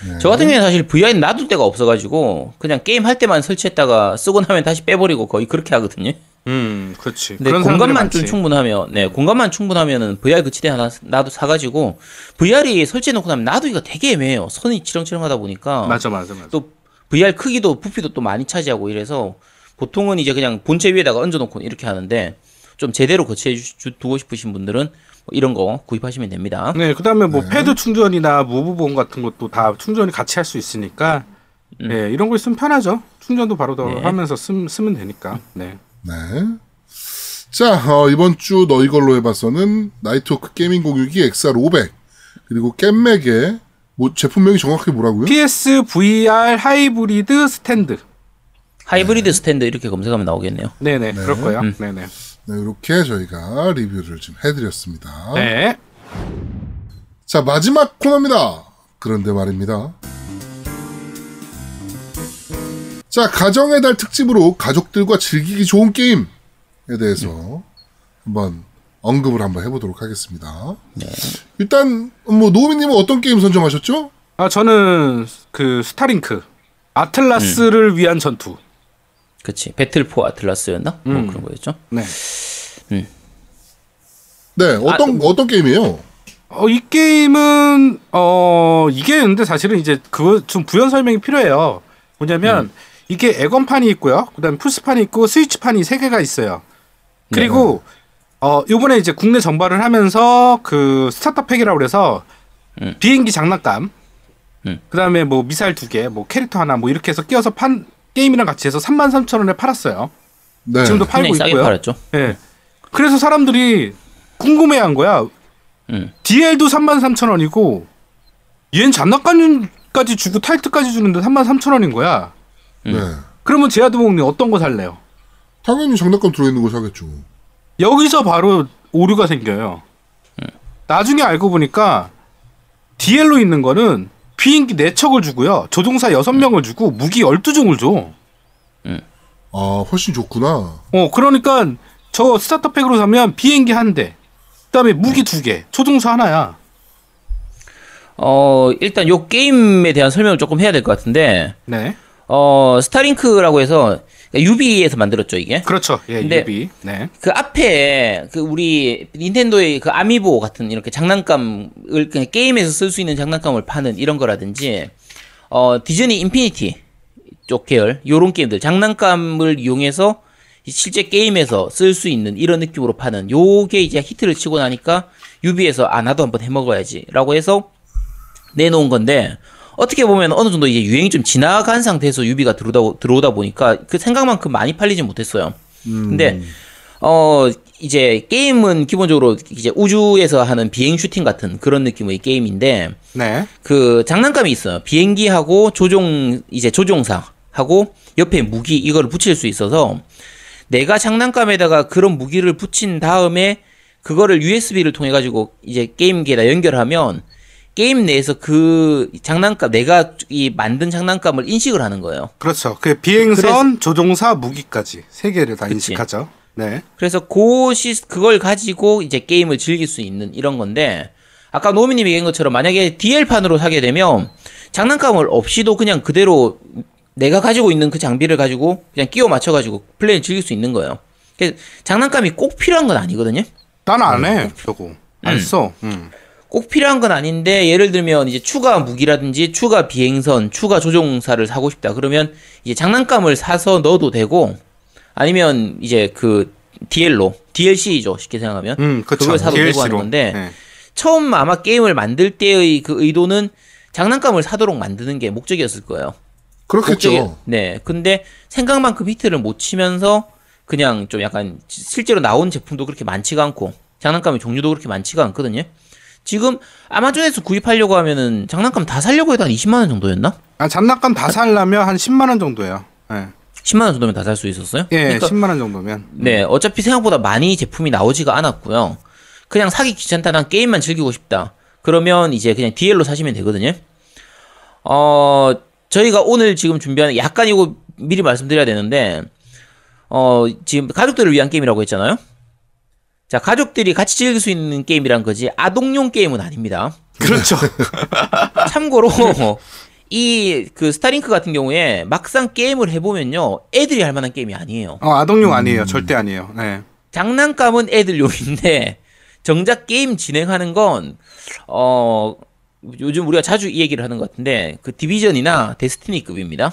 네. 저 같은 경우에는 사실 VR 놔둘 데가 없어가지고 그냥 게임 할 때만 설치했다가 쓰고 나면 다시 빼버리고 거의 그렇게 하거든요. 음, 그렇지. 근데 공간만. 좀 충분하면, 네, 공간만 충분하면은 VR 거치대 하나 나도 사가지고 VR이 설치해놓고 나면 놔두기가 되게 애매해요. 선이 치렁치렁하다 보니까 맞아, 맞아, 맞아. 또 VR 크기도 부피도 또 많이 차지하고 이래서 보통은 이제 그냥 본체 위에다가 얹어놓고 이렇게 하는데 좀 제대로 거치해 두고 싶으신 분들은 뭐 이런 거 구입하시면 됩니다. 네, 그다음에 뭐 패드 충전이나 Move봉 같은 것도 다 충전이 같이 할 수 있으니까 네, 이런 거 있으면 편하죠. 충전도 바로 더 네. 하면서 쓰, 쓰면 되니까. 네. 네. 자, 어, 이번 주 너희 걸로 해봤어는 Nighthawk 게이밍 공유기 XR500 그리고 겜맥의 뭐 제품명이 정확히 뭐라고요? PS VR 하이브리드 스탠드. 하이브리드 스탠드 이렇게 검색하면 나오겠네요. 네, 네. 그럴 거예요. 네, 네. 네, 이렇게 저희가 리뷰를 좀 해드렸습니다. 네. 자, 마지막 코너입니다. 그런데 말입니다. 자, 가정의 달 특집으로 가족들과 즐기기 좋은 게임에 대해서 한번 언급을 한번 해보도록 하겠습니다. 일단, 뭐, 노우미님은 어떤 게임 선정하셨죠? 아, 저는 그 Starlink 아틀라스를 위한 전투. 그치. Battle for Atlas였나? 음. 뭐 그런 거였죠. 네. 네, 어떤, 어떤 게임이에요? 어, 이 게임은 어 이게 근데 사실은 이제 그거 좀 부연 설명이 필요해요. 뭐냐면 이게 엑원판이 있고요. 그다음에 플스판이 있고 스위치판이 세 개가 있어요. 그리고 어 요번에 이제 국내 정발을 하면서 그 starter pack이라고 그래서 음. 비행기 장난감 음. 그다음에 뭐 미사일 두 개, 뭐 캐릭터 하나 뭐 이렇게 해서 끼워서 판 게임이랑 같이 해서 33,000원에 팔았어요. 네. 지금도 팔고 있고요. 팔았죠. 예. 그래서 사람들이 궁금해한 거야. 음. DL도 33,000원이고 얘는 장난감까지 주고 타이틀까지 주는데 33,000원인 거야. 네. 그러면 제아드몽님 어떤 거 살래요? 당연히 장난감 들어있는 거 사겠죠. 여기서 바로 오류가 생겨요. 나중에 알고 보니까 DL로 있는 거는 비행기 4척을 주고요. 조종사 6명을 주고 무기 12종을 줘. 아, 훨씬 좋구나. 어, 그러니까 저 스타터팩으로 사면 비행기 한 대, 그다음에 무기 두 개, 조종사 하나야. 어, 일단 요 게임에 대한 설명을 조금 해야 될 것 같은데, 네, 어, Starlink라고 해서, 유비에서 만들었죠, 이게. 그렇죠. 예, 근데- 유비. 네, 그 앞에, 그 우리, 닌텐도의 그 amiibo 같은 이렇게 장난감을, 그냥 게임에서 쓸 수 있는 장난감을 파는 이런 거라든지, 어, Disney Infinity 쪽 계열, 요런 게임들, 장난감을 이용해서 실제 게임에서 쓸 수 있는 이런 느낌으로 파는 요게 이제 히트를 치고 나니까 유비에서 아 나도 한번 해먹어야지라고 해서 내놓은 건데 어떻게 보면 어느 정도 이제 유행이 좀 지나간 상태에서 유비가 들어오다 들어오다 보니까 그 생각만큼 많이 팔리지 못했어요. 근데 어 이제 게임은 기본적으로 이제 우주에서 하는 비행 슈팅 같은 그런 느낌의 게임인데 네. 그 장난감이 있어요. 비행기하고 조종 이제 조종사하고 옆에 무기 이거를 붙일 수 있어서 내가 장난감에다가 그런 무기를 붙인 다음에 그거를 USB를 통해 가지고 이제 게임기에다 연결하면 게임 내에서 그 장난감 내가 이 만든 장난감을 인식을 하는 거예요. 그렇죠. 그 비행선, 조종사, 무기까지 세 개를 다 그치. 인식하죠. 네. 그래서 그 시, 그걸 가지고 이제 게임을 즐길 수 있는 이런 건데, 아까 노미님이 얘기한 것처럼 만약에 DL판으로 사게 되면 장난감을 없이도 그냥 그대로 내가 가지고 있는 그 장비를 가지고 그냥 끼워 맞춰 가지고 플레이를 즐길 수 있는 거예요. 그래서 장난감이 꼭 필요한 건 아니거든요. 난 안 해. 저거. 안 써. 음. 꼭 필요한 건 아닌데 예를 들면 이제 추가 무기라든지 추가 비행선, 추가 조종사를 사고 싶다. 그러면 이제 장난감을 사서 넣어도 되고 아니면 이제 그 DL로 DLC죠 쉽게 생각하면 음, 그쵸. 그걸 사도 되고 DLC로. 하는 건데 네. 처음 아마 게임을 만들 때의 그 의도는 장난감을 사도록 만드는 게 목적이었을 거예요. 그렇겠죠. 목적이- 네. 근데 생각만큼 히트를 못 치면서 그냥 좀 약간 실제로 나온 제품도 그렇게 많지가 않고 장난감의 종류도 그렇게 많지가 않거든요. 지금 아마존에서 구입하려고 하면은 장난감 다 살려고 해도 한 20만 원 정도였나? 아, 장난감 다 살려면 한 10만 원 정도예요. 네. 10만 원 정도면 다 살 수 있었어요? 예, 그러니까 10만 원 정도면. 네, 어차피 생각보다 많이 제품이 나오지가 않았고요. 그냥 사기 귀찮다, 난 게임만 즐기고 싶다. 그러면 이제 그냥 DL로 사시면 되거든요. 어, 저희가 오늘 지금 준비하는, 약간 이거 미리 말씀드려야 되는데, 어, 지금 가족들을 위한 게임이라고 했잖아요? 자, 가족들이 같이 즐길 수 있는 게임이란 거지, 아동용 게임은 아닙니다. 그렇죠. 참고로, 이, 그, 스타링크 같은 경우에 막상 게임을 해보면요, 애들이 할 만한 게임이 아니에요. 어, 아동용 아니에요. 절대 아니에요. 네. 장난감은 애들용인데 정작 게임 진행하는 건 어 요즘 우리가 자주 이 얘기를 하는 것 같은데 그 Division이나 Destiny급입니다.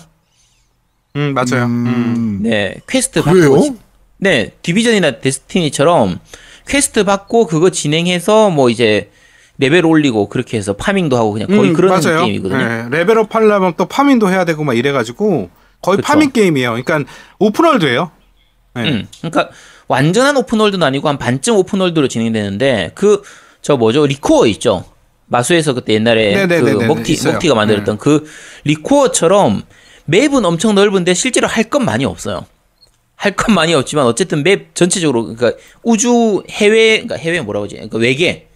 음, 맞아요. 음. 음. 네 퀘스트 그래요? 받고 지- 네 Division이나 Destiny처럼 quest 받고 그거 진행해서 뭐 이제 레벨 올리고 그렇게 해서 farming도 하고 그냥 거의 음, 그런 맞아요. 게임이거든요. 네, 레벨업 하려면 또 farming도 해야 되고 막 이래가지고 거의 그쵸. farming 게임이에요. 그러니까 open world예요. 네. 음, 그러니까 완전한 open world는 아니고 한 반쯤 open world로 진행되는데 그 저 뭐죠 ReCore 있죠 마소에서 그때 옛날에 네네네네네, 그 먹티 있어요. 네. 먹티가 만들었던 그 ReCore처럼 맵은 엄청 넓은데 실제로 할 건 많이 없어요. 할 건 많이 없지만 어쨌든 맵 전체적으로 그러니까 우주 해외 그러니까 해외 뭐라고 하지 그러니까 외계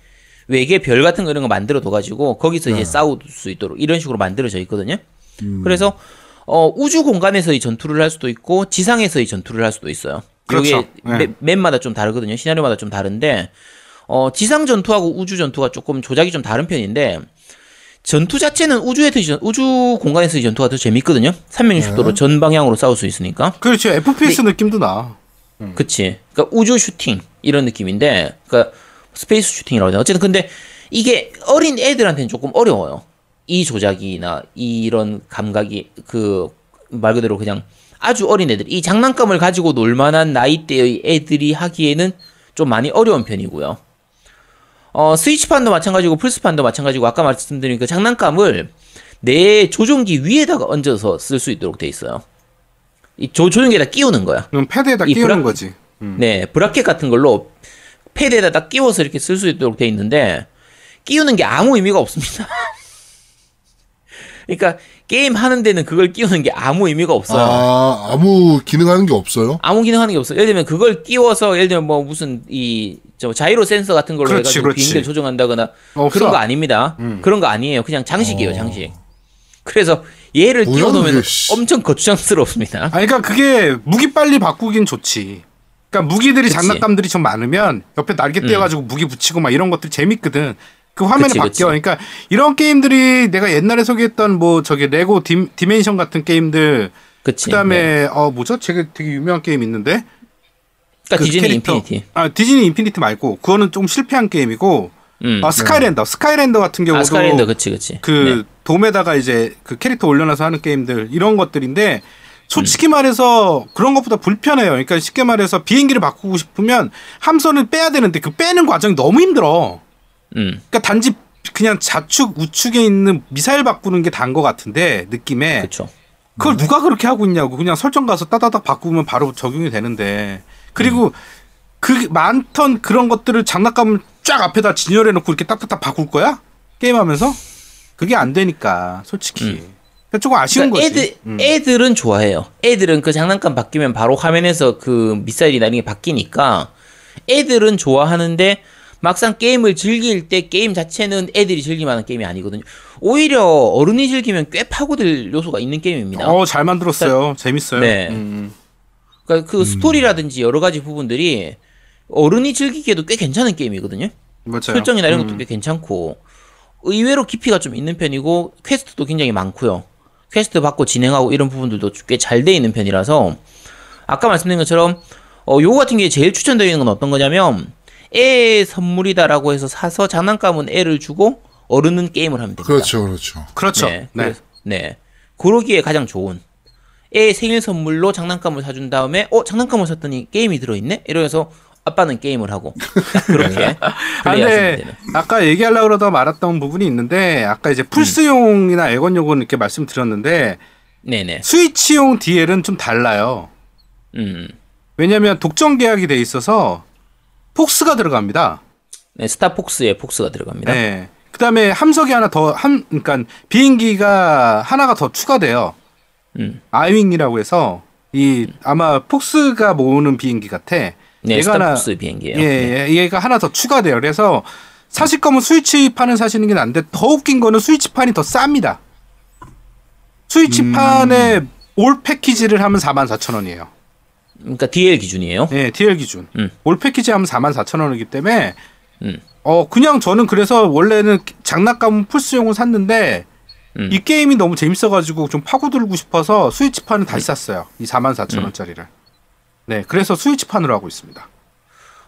외계 별 같은 거 이런 거 만들어 둬 가지고 거기서 네. 이제 싸울 수 있도록 이런 식으로 만들어져 있거든요. 음. 그래서 어, 우주 공간에서의 전투를 할 수도 있고 지상에서의 전투를 할 수도 있어요. 그렇죠. 여기 네. 맵, 맵마다 좀 다르거든요. 시나리오마다 좀 다른데 어, 지상 전투하고 우주 전투가 조금 조작이 좀 다른 편인데 전투 자체는 우주에서 전- 우주 공간에서의 전투가 더 재밌거든요. 360도로 전 방향으로 싸울 수 있으니까. 그렇죠. FPS 느낌도 나. 그치. 그러니까 우주 슈팅 이런 느낌인데, 그러니까 space shooting이라고 해야 되나? 어쨌든 근데 이게 어린 애들한테는 조금 어려워요. 이 조작이나 이런 감각이 그 말 그대로 그냥 아주 어린 애들, 이 장난감을 가지고 놀만한 나이대의 애들이 하기에는 좀 많이 어려운 편이고요. 어, 스위치판도 마찬가지고 플스판도 마찬가지고 아까 말씀드린 그 장난감을 내 조종기 위에다가 얹어서 쓸 수 있도록 돼 있어요. 이 조, 조종기에다 끼우는 거야. 그럼 패드에다 이 끼우는 브라- 거지. 네, 브라켓 같은 걸로 패드에다 딱 끼워서 이렇게 쓸 수 있도록 돼 있는데 끼우는 게 아무 의미가 없습니다. 그러니까 게임 하는 데는 그걸 끼우는 게 아무 의미가 없어요. 아, 아무 기능하는 게 없어요? 아무 기능하는 게 없어요. 예를 들면 그걸 끼워서 예를 들면 뭐 무슨 이 저 자이로 센서 같은 걸로 그렇지, 해가지고. 비행기를 조종한다거나 없어. 그런 거 아닙니다. 음. 그런 거 아니에요. 그냥 장식이에요, 어. 장식. 그래서 얘를 뭐야, 끼워놓으면 그게, 씨. 엄청 거추장스럽습니다. 아, 그러니까 그게 무기 빨리 바꾸긴 좋지. 그러니까 무기들이 그치. 음. 장난감들이 좀 많으면 옆에 날개 떼어가지고 무기 붙이고 막 이런 것들 재밌거든. 그 화면이 그치, 바뀌어. 그치. 그러니까 이런 게임들이 내가 옛날에 소개했던 뭐 저기 LEGO 디, Dimension 같은 게임들. 그치. 그다음에 네. 어 뭐죠? 되게 되게 유명한 게임 있는데. 그러니까 그 Disney 캐릭터. Infinity. 아 Disney Infinity 말고 그거는 좀 실패한 게임이고. 음. 아 스카이랜더. 스카이랜더 같은 경우도 아, 스카이랜더 그치 그치. 그 네. 돔에다가 이제 그 캐릭터 올려놔서 하는 게임들 이런 것들인데 솔직히 말해서 그런 것보다 불편해요. 그러니까 쉽게 말해서 비행기를 바꾸고 싶으면 함선을 빼야 되는데 그 빼는 과정이 너무 힘들어. 음. 그러니까 단지 그냥 좌측 우측에 있는 미사일 바꾸는 게 단 것 같은데 느낌에 그렇죠. 그걸 누가 그렇게 하고 있냐고 그냥 설정 가서 따다닥 바꾸면 바로 적용이 되는데 그리고 그 많던 그런 것들을 장난감을 쫙 앞에다 진열해 놓고 이렇게 딱딱딱 바꿀 거야 게임하면서 그게 안 되니까 솔직히 그러니까 조금 아쉬운 그러니까 거지. 애들 음. 애들은 좋아해요. 애들은 그 장난감 바뀌면 바로 화면에서 그 미사일이 나중에 바뀌니까 애들은 좋아하는데 막상 게임을 즐길 때 게임 자체는 애들이 즐길 만한 게임이 아니거든요. 오히려 어른이 즐기면 꽤 파고들 요소가 있는 게임입니다. 어, 잘 만들었어요. 재밌어요. 네. 음. 그러니까 그 스토리라든지 여러 가지 부분들이 어른이 즐기기에도 꽤 괜찮은 게임이거든요. 맞아요. 설정이나 이런 음. 것도 꽤 괜찮고 의외로 깊이가 좀 있는 편이고 quest도 굉장히 많고요. 퀘스트 받고 진행하고 이런 부분들도 꽤 잘 돼 있는 편이라서 아까 말씀드린 것처럼 어, 요거 같은 게 제일 추천드리는 건 어떤 거냐면 애 선물이다라고 해서 사서 장난감은 애를 주고 어른은 게임을 하면 됩니다. 그렇죠, 그렇죠. 그렇죠. 네. 네. 그래서- 네. 그러기에 가장 좋은 애 생일 선물로 장난감을 사준 다음에 어 장난감을 샀더니 게임이 들어있네 이러면서 아빠는 게임을 하고 딱 그렇게 아, 플레이하시면 근데. 아까 얘기하려고 그러다 말았던 부분이 있는데 아까 이제 플스용이나 에건용은 이렇게 말씀드렸는데 네네. 스위치용 DL은 좀 달라요. 음. 왜냐면 독점 계약이 돼 있어서 폭스가 들어갑니다. 네, 스타폭스에 폭스가 들어갑니다. 네. 그다음에 함석이 하나 더한 그러니까 비행기가 하나가 더 추가돼요. 음. 아이윙이라고 해서 이 아마 폭스가 모으는 비행기 같아. 네, 얘가 하나 비행기예요. 예, 네. 예, 얘가 하나 더 추가돼요. 그래서 사실 거면 스위치판을 사시는 게 나은데 더 웃긴 거는 스위치판이 더 쌉니다. 스위치판에 음. 올 패키지를 하면 44,000원이에요. 그러니까 DL 기준이에요. 예, DL 기준. 음. 올 패키지 하면 44,000원이기 때문에 음. 어, 그냥 저는 그래서 원래는 장난감 플스용을 샀는데 음. 이 게임이 너무 재밌어가지고 좀 파고들고 싶어서 스위치판을 다시 샀어요. 이 44,000원짜리를. 네, 그래서 스위치판으로 하고 있습니다.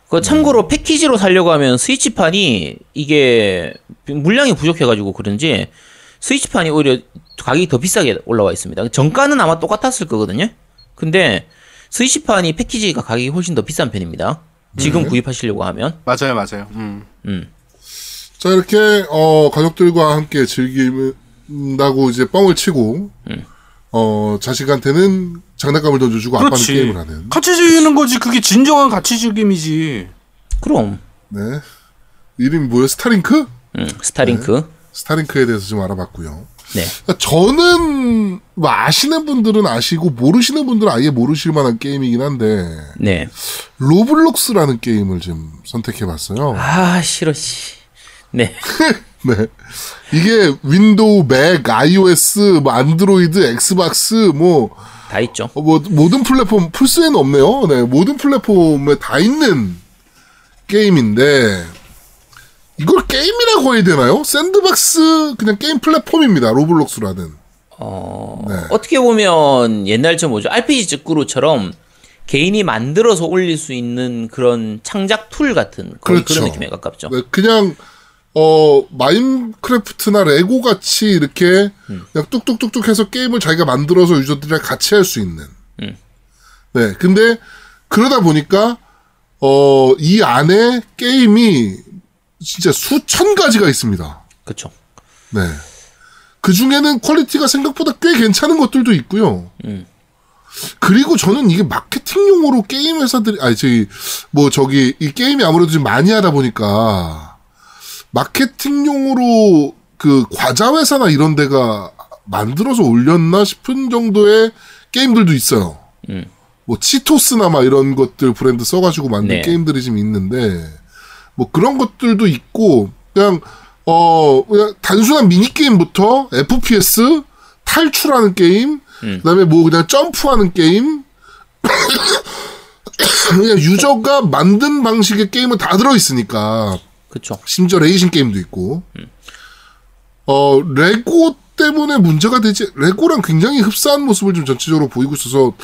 그 참고로 패키지로 살려고 하면 스위치판이 이게 물량이 부족해가지고 그런지 스위치판이 오히려 가격이 더 비싸게 올라와 있습니다. 정가는 아마 똑같았을 거거든요. 근데 스위치판이 패키지가 가격이 훨씬 더 비싼 편입니다. 지금 구입하시려고 하면. 맞아요, 맞아요. 음. 음. 자 이렇게 어 가족들과 함께 즐긴 다고 이제 뻥을 치고 어 자식한테는 장난감을 던져주고 아빠는 그렇지. 게임을 하는 같이 즐기는 거지. 그게 진정한 같이 즐김이지. 그럼 네 이름이 뭐예요 Starlink 음, Starlink. Starlink에 대해서 좀 알아봤고요. 네. 그러니까 저는 뭐 아시는 분들은 아시고 모르시는 분들은 아예 모르실 만한 게임이긴 한데 네. Roblox라는 게임을 좀 선택해봤어요. 아 싫어 씨. 네. 네. 이게 Windows, Mac, iOS, 뭐 Android, Xbox, 뭐, 다 있죠. 어, 뭐 모든 플랫폼 플스에는 없네요. 네, 모든 플랫폼에 다 있는 게임인데 이걸 게임이라고 해야 되나요? sandbox 그냥 게임 플랫폼입니다. Roblox라는. 어, 네. 어떻게 보면 옛날 저 뭐죠 RPG 직구루처럼 개인이 만들어서 올릴 수 있는 그런 창작 tool 같은 그렇죠. 그런 느낌에 가깝죠. 네, 그냥 어 Minecraft나 LEGO 같이 이렇게 그냥 뚝뚝뚝뚝 해서 게임을 자기가 만들어서 user들이랑 같이 할 수 있는. 음. 네, 근데 그러다 보니까 어 이 안에 게임이 진짜 수천 가지가 있습니다. 그렇죠. 네. 그 중에는 quality가 생각보다 꽤 괜찮은 것들도 있고요. 음. 그리고 저는 이게 마케팅용으로 게임 회사들이, 아니, 저기, 뭐, 저기, 이 게임이 아무래도 좀 많이 하다 보니까, 마케팅용으로 그 과자 회사나 이런 데가 만들어서 올렸나 싶은 정도의 게임들도 있어요. 음. 뭐, 치토스나 막 이런 것들 브랜드 써가지고 만든 네. 게임들이 좀 있는데, 뭐 그런 것들도 있고, 그냥, 어, 그냥 단순한 미니 게임부터 FPS, 탈출하는 게임, 음. 그 다음에 뭐 그냥 점프하는 게임, 그냥 유저가 만든 방식의 게임은 다 들어 있으니까, 그렇죠. 심지어 레이싱 게임도 있고, 어, 레고 때문에 문제가 되지, 레고랑 굉장히 흡사한 모습을 좀 전체적으로 보이고 있어서,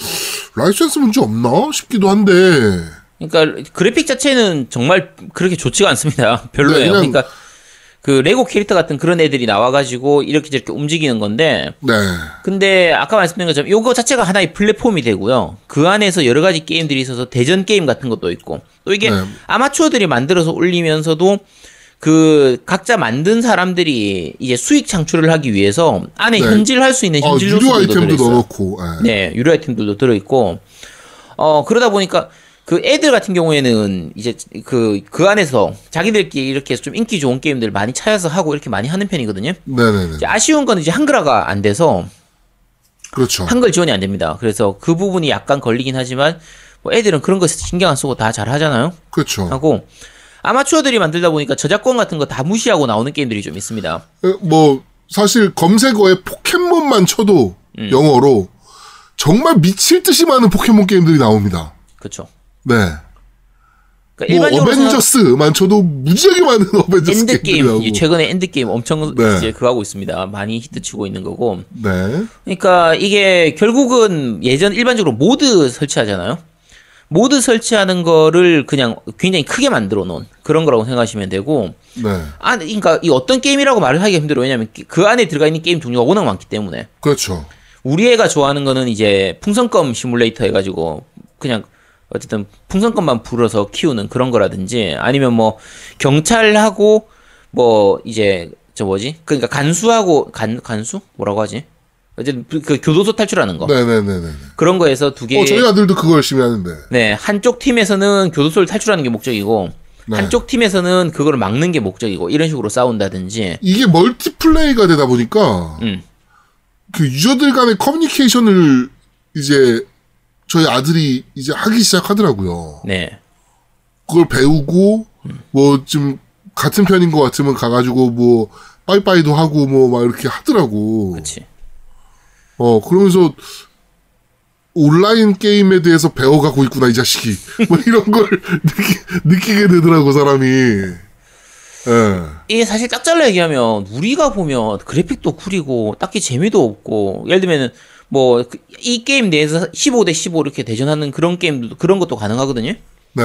라이센스 문제 없나 싶기도 한데, 그러니까 그래픽 자체는 정말 그렇게 좋지가 않습니다. 별로예요. 네, 그러니까 그 레고 캐릭터 같은 그런 애들이 나와가지고 이렇게 저렇게 움직이는 건데 네. 근데 아까 말씀드린 것처럼 요거 자체가 하나의 플랫폼이 되고요. 그 안에서 여러 가지 게임들이 있어서 대전 게임 같은 것도 있고 또 이게 네. 아마추어들이 만들어서 올리면서도 그 각자 만든 사람들이 이제 수익 창출을 하기 위해서 안에 네. 현질할 수 있는 어, 현질 유료 요소들도 아이템도 들어있어요. 넣어놓고. 예. 네, 유료 아이템들도 들어있고, 어, 그러다 보니까 그 애들 같은 경우에는 이제 그, 그 안에서 자기들끼리 이렇게 좀 인기 좋은 게임들 많이 찾아서 하고 이렇게 많이 하는 편이거든요. 네네네. 아쉬운 건 이제 한글화가 안 돼서 그렇죠. 한글 지원이 안 됩니다. 그래서 그 부분이 약간 걸리긴 하지만 뭐 애들은 그런 거 신경 안 쓰고 다 잘 하잖아요. 그렇죠. 하고 아마추어들이 만들다 보니까 저작권 같은 거 다 무시하고 나오는 게임들이 좀 있습니다. 에, 뭐 사실 검색어에 포켓몬만 쳐도 음. 영어로 정말 미칠 듯이 많은 포켓몬 게임들이 나옵니다. 그렇죠. 네. 그러니까 뭐 어벤져스만 쳐도 무지하게 많은 어벤져스 엔드 게임 최근에 엔드 게임 엄청 네. 이제 그거 하고 있습니다. 많이 히트치고 있는 거고. 네. 그러니까 이게 결국은 예전 일반적으로 모드 설치하잖아요. 모드 설치하는 거를 그냥 굉장히 크게 만들어 놓은 그런 거라고 생각하시면 되고 네. 아 그러니까 이 어떤 게임이라고 말을 하기 힘들어요. 왜냐면 그 안에 들어가 있는 게임 종류가 워낙 많기 때문에 그렇죠. 우리 애가 좋아하는 거는 이제 풍선껌 시뮬레이터 해가지고 그냥 어쨌든 풍선껌만 불어서 키우는 그런 거라든지 아니면 뭐 경찰하고 뭐 이제 저 뭐지 그러니까 간수하고 간 간수 뭐라고 하지 어쨌든 그- 그 교도소 탈출하는 거 네네네네. 그런 거에서 두 개. 어, 저희 아들도 그거 열심히 하는데. 네 한쪽 팀에서는 교도소를 탈출하는 게 목적이고 네. 한쪽 팀에서는 그거를 막는 게 목적이고 이런 식으로 싸운다든지. 이게 멀티플레이가 되다 보니까 음 그 유저들 간의 커뮤니케이션을 이제 저희 아들이 이제 하기 시작하더라고요. 네. 그걸 배우고 뭐좀 같은 편인 것 같으면 가가지고 뭐 빠이빠이도 하고 뭐 막 이렇게 하더라고. 그렇지. 어 그러면서 온라인 게임에 대해서 배워가고 있구나 이 자식이 뭐 이런 걸 느끼, 느끼게 되더라고 사람이. 예. 이게 사실 딱 잘라 얘기하면 우리가 보면 그래픽도 구리고 딱히 재미도 없고 예를 들면은 뭐 이 게임 내에서 15 대 15 이렇게 대전하는 그런 게임도 그런 것도 가능하거든요. 네.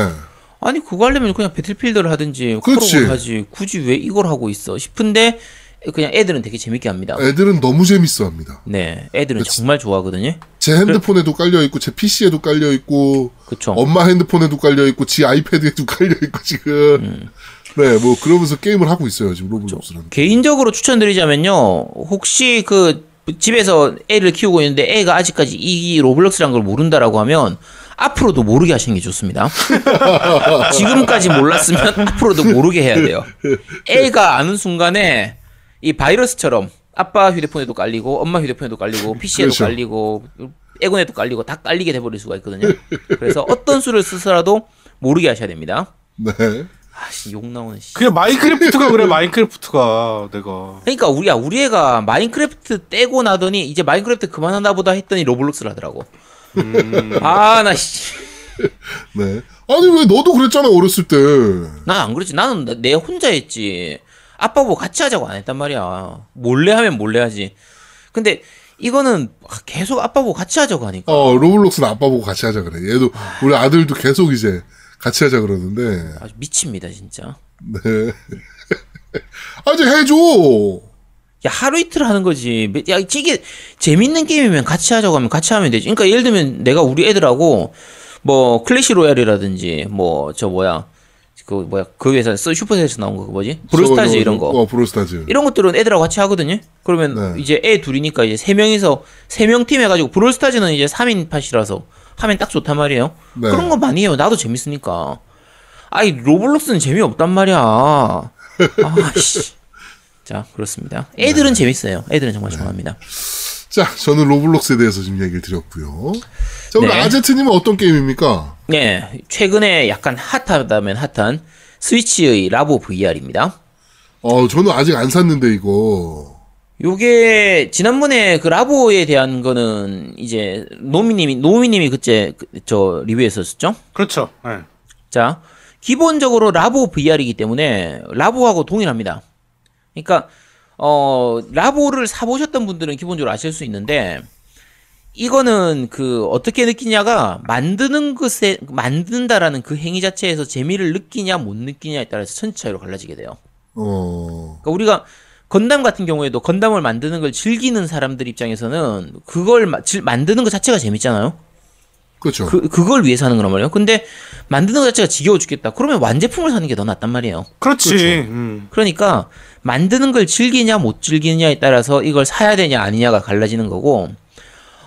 아니 그거 하려면 그냥 배틀필드를 하든지 그렇지. 하지 굳이 왜 이걸 하고 있어 싶은데 그냥 애들은 되게 재밌게 합니다. 애들은 너무 재밌어 합니다. 네, 애들은 그치. 정말 좋아하거든요. 제 핸드폰에도 깔려 있고 제 PC에도 깔려 있고 그쵸. 엄마 핸드폰에도 깔려 있고 지 아이패드에도 깔려 있고 지금 음. 네 뭐 그러면서 게임을 하고 있어요 지금 로블록스라는. 개인적으로 추천드리자면요. 혹시 그 집에서 애를 키우고 있는데 애가 아직까지 이 로블록스라는 걸 모른다라고 하면 앞으로도 모르게 하시는 게 좋습니다. 지금까지 몰랐으면 앞으로도 모르게 해야 돼요. 애가 아는 순간에 이 바이러스처럼 아빠 휴대폰에도 깔리고 엄마 휴대폰에도 깔리고 PC에도 그렇죠. 깔리고 애군에도 깔리고 다 깔리게 돼버릴 수가 있거든요. 그래서 어떤 수를 쓰서라도 모르게 하셔야 됩니다. 네. 아씨 욕 나오는 씨. 그냥 마인크래프트가 그래 마인크래프트가 내가 그러니까 우리야 우리 애가 마인크래프트 떼고 나더니 이제 마인크래프트 그만하나 보다 했더니 로블록스를 하더라고. 아나 씨. 네. 아니 왜 너도 그랬잖아 어렸을 때. 난 안 그랬지. 나는 나- 내 혼자 했지. 아빠 보고 같이 하자고 안 했단 말이야. 몰래 하면 몰래 하지. 근데 이거는 계속 아빠 보고 같이 하자고 하니까. 어 로블록스는 아빠 보고 같이 하자 그래. 얘도 우리 아들도 계속 이제 같이 하자 그러는데. 아주 미칩니다 진짜. 네. 아 이제 해줘. 야 하루 이틀 하는 거지. 야 이게 재밌는 게임이면 같이 하자고 하면 같이 하면 되지. 그러니까 예를 들면 내가 우리 애들하고 뭐 클래시 로얄이라든지 뭐 저 뭐야 그 뭐야 그 회사 슈퍼셀에서 나온 거 뭐지 브롤스타즈 저거, 이런 거 어 브롤스타즈. 이런 것들은 애들하고 같이 하거든요. 그러면 네. 이제 애 둘이니까 이제 세 명이서 세 명 팀 해가지고 브롤스타즈는 이제 3인 팟이라서 하면 딱 좋단 말이에요. 네. 그런 거 많이 해요. 나도 재밌으니까. 아이 로블록스는 재미없단 말이야. 아씨. 자 그렇습니다. 애들은 재밌어요. 애들은 정말 좋아합니다. 자 저는 로블록스에 대해서 지금 얘기를 드렸고요. 자 우리 네. 아제트님은 어떤 게임입니까? 네, 최근에 약간 핫하다면 핫한 스위치의 라보 VR입니다. 어 저는 아직 안 샀는데 이거. 요게 지난번에 그 라보에 대한 거는 이제 노미님이 노미님이 그때 그- 저 리뷰했었죠. 그렇죠. 예. 자 기본적으로 라보 VR이기 때문에 라보하고 동일합니다. 그러니까 어 라보를 사보셨던 분들은 기본적으로 아실 수 있는데 이거는 그 어떻게 느끼냐가 만드는 것에 만든다라는 그 행위 자체에서 재미를 느끼냐 못 느끼냐에 따라서 천지 차이로 갈라지게 돼요. 어. 그러니까 우리가 건담 같은 경우에도 건담을 만드는 걸 즐기는 사람들 입장에서는 그걸 마- 질- 만드는 것 자체가 재밌잖아요. 그렇죠. 그 그걸 위해서 하는 거란 말이에요. 근데 만드는 것 자체가 지겨워 죽겠다. 그러면 완제품을 사는 게 더 낫단 말이에요. 그렇지. 그렇죠. 음. 그러니까 만드는 걸 즐기냐 못 즐기느냐에 따라서 이걸 사야 되냐 아니냐가 갈라지는 거고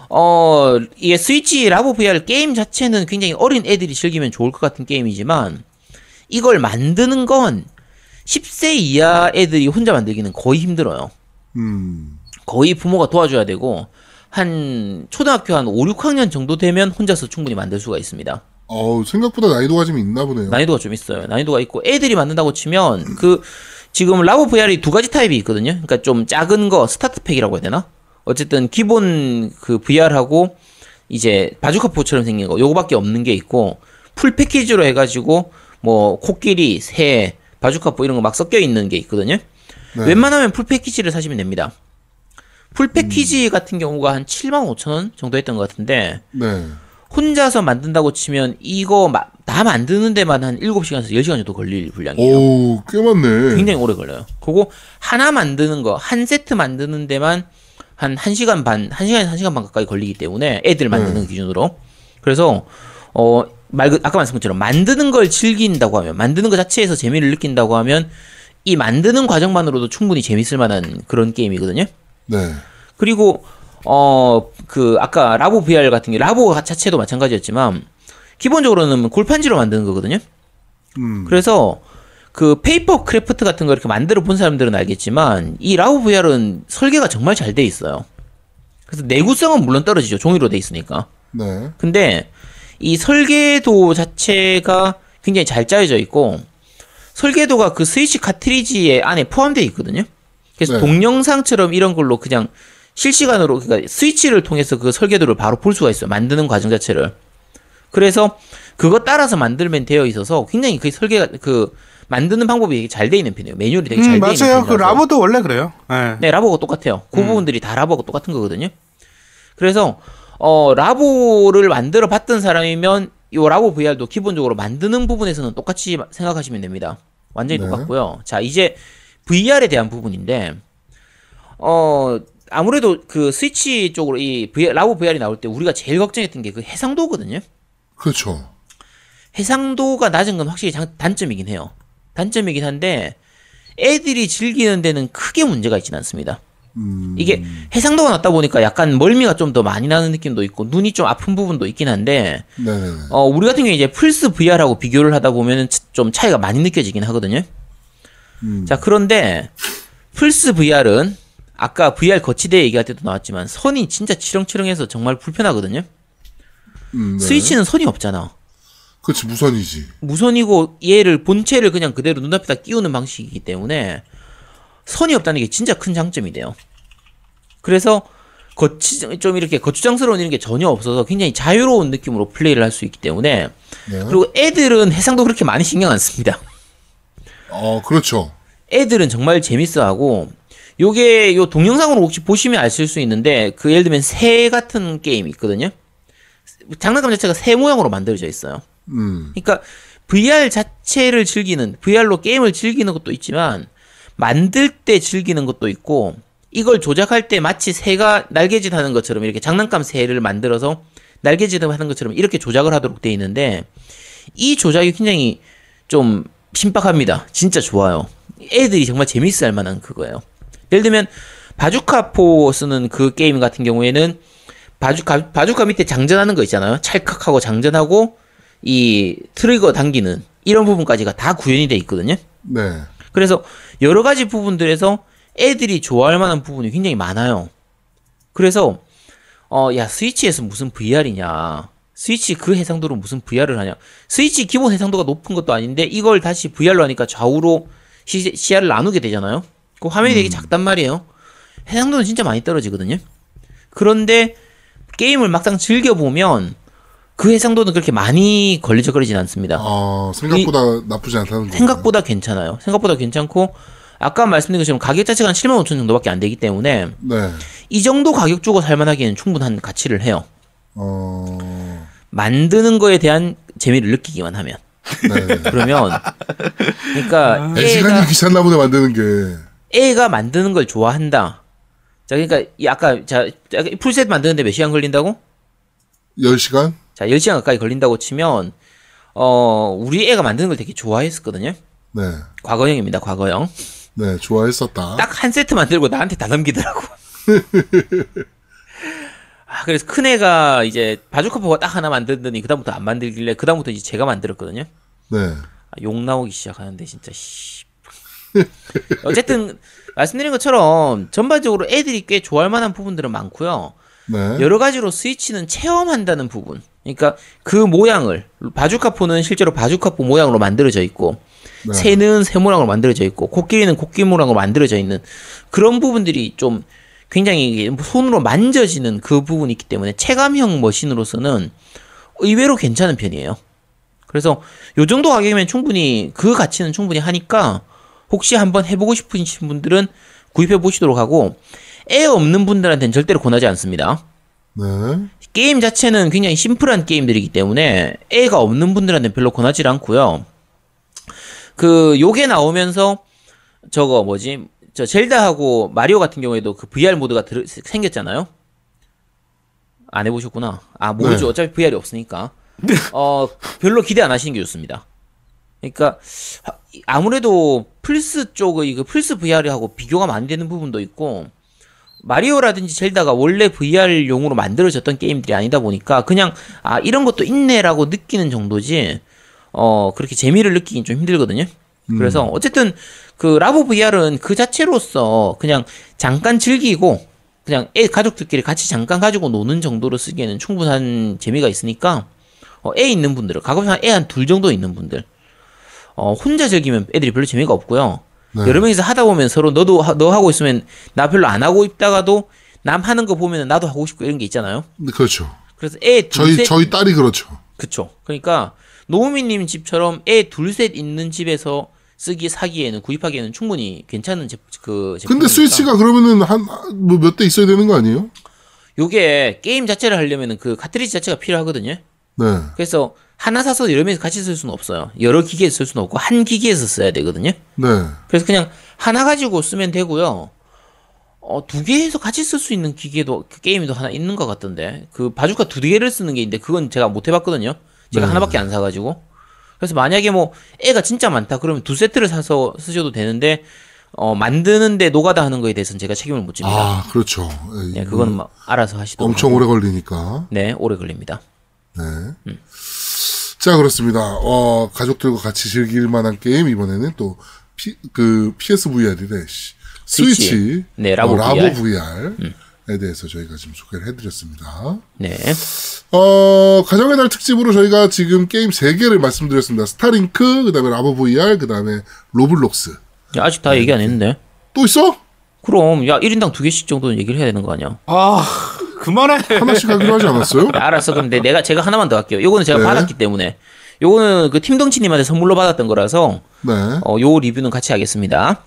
어 이게 스위치 라보 VR 게임 자체는 굉장히 어린 애들이 즐기면 좋을 것 같은 게임이지만 이걸 만드는 건 10세 이하 애들이 혼자 만들기는 거의 힘들어요. 음. 거의 부모가 도와줘야 되고 한 초등학교 한 5, 6학년 정도 되면 혼자서 충분히 만들 수가 있습니다. 어 생각보다 난이도가 좀 있나 보네요. 난이도가 좀 있어요. 난이도가 있고 애들이 만든다고 치면 그 지금 라보 VR이 두 가지 타입이 있거든요. 그러니까 좀 작은 거 스타트 팩이라고 해야 되나? 어쨌든 기본 그 VR하고 이제 바주카 포처럼 생긴 거 요거밖에 없는 게 있고 풀 패키지로 해가지고 뭐 코끼리, 새, 바주카포 이런 거 막 섞여 있는 게 있거든요. 네. 웬만하면 풀 패키지를 사시면 됩니다. 풀 패키지 같은 경우가 한 7만 5천 원 정도 했던 것 같은데 네. 혼자서 만든다고 치면 이거 마- 다 만드는 데만 한 7시간에서 10시간 정도 걸릴 분량이에요. 오, 꽤 많네. 굉장히 오래 걸려요. 그거 하나 만드는 거, 한 세트 만드는 데만 한 1시간 반, 1시간에서 1시간 반 가까이 걸리기 때문에 애들 만드는 기준으로. 그래서 어, 말 그- 아까 말씀한 것처럼 만드는 걸 즐긴다고 하면 만드는 것 자체에서 재미를 느낀다고 하면 이 만드는 과정만으로도 충분히 재밌을 만한 그런 게임이거든요. 네. 그리고 어 그 아까 라보 VR 같은 게 라보 자체도 마찬가지였지만 기본적으로는 골판지로 만드는 거거든요. 음. 그래서 그 페이퍼 크래프트 같은 거 이렇게 만들어 본 사람들은 알겠지만 이 라보 VR은 설계가 정말 잘 돼 있어요. 그래서 내구성은 물론 떨어지죠. 종이로 돼 있으니까. 네. 근데 이 설계도 자체가 굉장히 잘 짜여져 있고 설계도가 그 스위치 카트리지에 안에 포함되어 있거든요. 그래서 네. 동영상처럼 이런 걸로 그냥 실시간으로 그러니까 스위치를 통해서 그 설계도를 바로 볼 수가 있어요. 만드는 과정 자체를. 그래서 그거 따라서 만들면 되어 있어서 굉장히 그 설계가 그 만드는 방법이 잘 돼 있는 편이에요. 매뉴얼이 되게 잘 음, 돼 있는 맞아요. 편이라서. 그 라보도 원래 그래요. 예. 네, 라보가 똑같아요. 그 부분들이 다 라보가 똑같은 거거든요. 그래서 어 라보를 만들어 봤던 사람이면 이 라보 VR도 기본적으로 만드는 부분에서는 똑같이 생각하시면 됩니다. 완전히 네. 똑같고요. 자, 이제 VR에 대한 부분인데 어 아무래도 그 스위치 쪽으로 이 VR, 라보 VR이 나올 때 우리가 제일 걱정했던 게 그 해상도거든요. 그렇죠. 해상도가 낮은 건 확실히 장- 단점이긴 해요. 단점이긴 한데 애들이 즐기는 데는 크게 문제가 있지는 않습니다. 음. 이게 해상도가 낮다 보니까 약간 멀미가 좀 더 많이 나는 느낌도 있고 눈이 좀 아픈 부분도 있긴 한데 네네네. 어 우리 같은 경우에 이제 플스 VR하고 비교를 하다 보면은 차- 좀 차이가 많이 느껴지긴 하거든요. 음. 자 그런데 플스 VR은 아까 VR 거치대 얘기할 때도 나왔지만 선이 진짜 치렁치렁해서 정말 불편하거든요. 음, 네. 스위치는 선이 없잖아. 그렇지 무선이지. 무선이고 얘를 본체를 그냥 그대로 눈앞에다 끼우는 방식이기 때문에 선이 없다는 게 진짜 큰 장점이 돼요. 그래서 거치 좀 이렇게 거추장스러운 이런 게 전혀 없어서 굉장히 자유로운 느낌으로 플레이를 할 수 있기 때문에 네. 그리고 애들은 해상도 그렇게 많이 신경 안 씁니다. 어 그렇죠. 애들은 정말 재밌어하고 요게 요 동영상으로 혹시 보시면 아실 수 있는데 그 예를 들면 새 같은 게임이 있거든요. 장난감 자체가 새 모양으로 만들어져 있어요. 음. 그러니까 VR 자체를 즐기는 VR로 게임을 즐기는 것도 있지만 만들 때 즐기는 것도 있고 이걸 조작할 때 마치 새가 날개짓 하는 것처럼 이렇게 장난감 새를 만들어서 날개짓 하는 것처럼 이렇게 조작을 하도록 돼 있는데 이 조작이 굉장히 좀 신박합니다. 진짜 좋아요. 애들이 정말 재밌어 할 만한 그거예요. 예를 들면 바주카포 쓰는 그 게임 같은 경우에는 바주카 바주카 밑에 장전하는 거 있잖아요. 찰칵하고 장전하고 이 트리거 당기는 이런 부분까지가 다 구현이 돼 있거든요. 네. 그래서 여러 가지 부분들에서 애들이 좋아할 만한 부분이 굉장히 많아요. 그래서 어 야 스위치에서 무슨 VR이냐? 스위치 그 해상도로 무슨 VR을 하냐? 스위치 기본 해상도가 높은 것도 아닌데 이걸 다시 VR로 하니까 좌우로 시, 시야를 나누게 되잖아요. 그 화면이 되게 작단 말이에요. 해상도는 진짜 많이 떨어지거든요. 그런데 게임을 막상 즐겨 보면 그 해상도는 그렇게 많이 걸리적거리진 않습니다. 아 생각보다 나쁘지 않다는 거. 생각보다 괜찮아요. 생각보다 괜찮고 아까 말씀드린 것처럼 가격 자체가 한 7만 5천 정도밖에 안 되기 때문에 네. 이 정도 가격 주고 살만하기에는 충분한 가치를 해요. 어. 만드는 거에 대한 재미를 느끼기만 하면. 네. 그러면 그러니까 네 시간이 귀찮나 보네 만드는 게. 애가 만드는 걸 좋아한다. 자, 그러니까 이 아까 자 자, 풀셋 만드는데 몇 시간 걸린다고? 10시간? 자, 10시간 가까이 걸린다고 치면 어, 우리 애가 만드는 걸 되게 좋아했었거든요. 네. 과거형입니다. 과거형. 네, 좋아했었다. 딱 한 세트 만들고 나한테 다 넘기더라고. 아, 그래서 큰 애가 이제 바주카포가 딱 하나 만들더니 그다음부터 안 만들길래 그다음부터 이제 제가 만들었거든요. 네. 아, 욕 나오기 시작하는데 진짜 씨. 어쨌든 말씀드린 것처럼 전반적으로 애들이 꽤 좋아할 만한 부분들은 많고요. 네. 여러 가지로 스위치는 체험한다는 부분. 그러니까 그 모양을 바주카포는 실제로 바주카포 모양으로 만들어져 있고 네. 새는 새 모양으로 만들어져 있고 코끼리는 코끼리 모양으로 만들어져 있는 그런 부분들이 좀 굉장히 손으로 만져지는 그 부분이 있기 때문에 체감형 머신으로서는 의외로 괜찮은 편이에요. 그래서 요 정도 가격이면 충분히 그 가치는 충분히 하니까 혹시 한번 해보고 싶으신 분들은 구입해 보시도록 하고 애 없는 분들한테는 절대로 권하지 않습니다. 네. 게임 자체는 굉장히 심플한 게임들이기 때문에 애가 없는 분들한테는 별로 권하지 않고요. 그 요게 나오면서 저거 뭐지? 저 젤다하고 마리오 같은 경우에도 그 VR 모드가 들, 생겼잖아요. 안 해보셨구나. 아 모르죠. 네. 어차피 VR이 없으니까. 어 별로 기대 안 하시는 게 좋습니다. 그러니까 하- 아무래도 플스 쪽의 그 플스 VR하고 비교가 많이 되는 부분도 있고 마리오라든지 젤다가 원래 VR용으로 만들어졌던 게임들이 아니다 보니까 그냥 아 이런 것도 있네라고 느끼는 정도지 어 그렇게 재미를 느끼긴 좀 힘들거든요. 그래서 어쨌든 그 라보 VR은 그 자체로서 그냥 잠깐 즐기고 그냥 애 가족들끼리 같이 잠깐 가지고 노는 정도로 쓰기에는 충분한 재미가 있으니까 어, 애 있는 분들은 가급적 애한 둘 정도 있는 분들 어, 혼자 즐기면 애들이 별로 재미가 없고요. 네. 여러 명이서 하다 보면 서로 너도 하- 너 하고 있으면 나 별로 안 하고 있다가도 남 하는 거 보면 나도 하고 싶고 이런 게 있잖아요. 네, 그렇죠. 그래서 애 저희 둘셋 저희 딸이 그렇죠. 그쵸. 그러니까 노우미님 집처럼 애 둘 셋 있는 집에서 쓰기 사기에는 구입하기에는 충분히 괜찮은 제, 그 제품. 근데 스위치가 그러면은 한 뭐 몇 대 있어야 되는 거 아니에요? 요게 게임 자체를 하려면은 그 카트리지 자체가 필요하거든요. 네. 그래서 하나 사서 여러 명이서 같이 쓸 수는 없어요. 여러 기기에서 쓸 수는 없고 한 기기에서 써야 되거든요. 네. 그래서 그냥 하나 가지고 쓰면 되고요. 어, 두 개에서 같이 쓸 수 있는 기계도 그 게임도 하나 있는 것 같던데 그 바주카 두 개를 쓰는 게 있는데 그건 제가 못 해봤거든요. 제가 네. 하나밖에 안 사가지고 그래서 만약에 뭐 애가 진짜 많다 그러면 두 세트를 사서 쓰셔도 되는데 어, 만드는데 노가다 하는 거에 대해서는 제가 책임을 못 집니다. 아, 그렇죠. 네, 그거는 막 알아서 하시도록 엄청 하고. 오래 걸리니까. 네, 오래 걸립니다. 네. 자, 그렇습니다. 어, 가족들과 같이 즐길 만한 게임 이번에는 또 피, 그 PSVR이래. 씨. 스위치. 스위치. 네, 라보 어, 라보 VR. VR에 대해서 저희가 지금 소개를 해드렸습니다. 네, 어, 가정의 날 특집으로 저희가 지금 게임 3개를 말씀드렸습니다. 스타링크, 그 다음에 라보 VR, 그 다음에 로블록스. 야, 아직 다 얘기 안 했는데. 또 있어? 그럼 야 1인당 두 개씩 정도는 얘기를 해야 되는 거 아니야? 아 그만해. 하나씩 하기로 하지 않았어요? 야, 알았어. 그럼 내, 내가 제가 하나만 더 할게요. 요거는 제가 네. 받았기 때문에. 요거는 그 팀덩치님한테 선물로 받았던 거라서 네. 어, 요 리뷰는 같이 하겠습니다.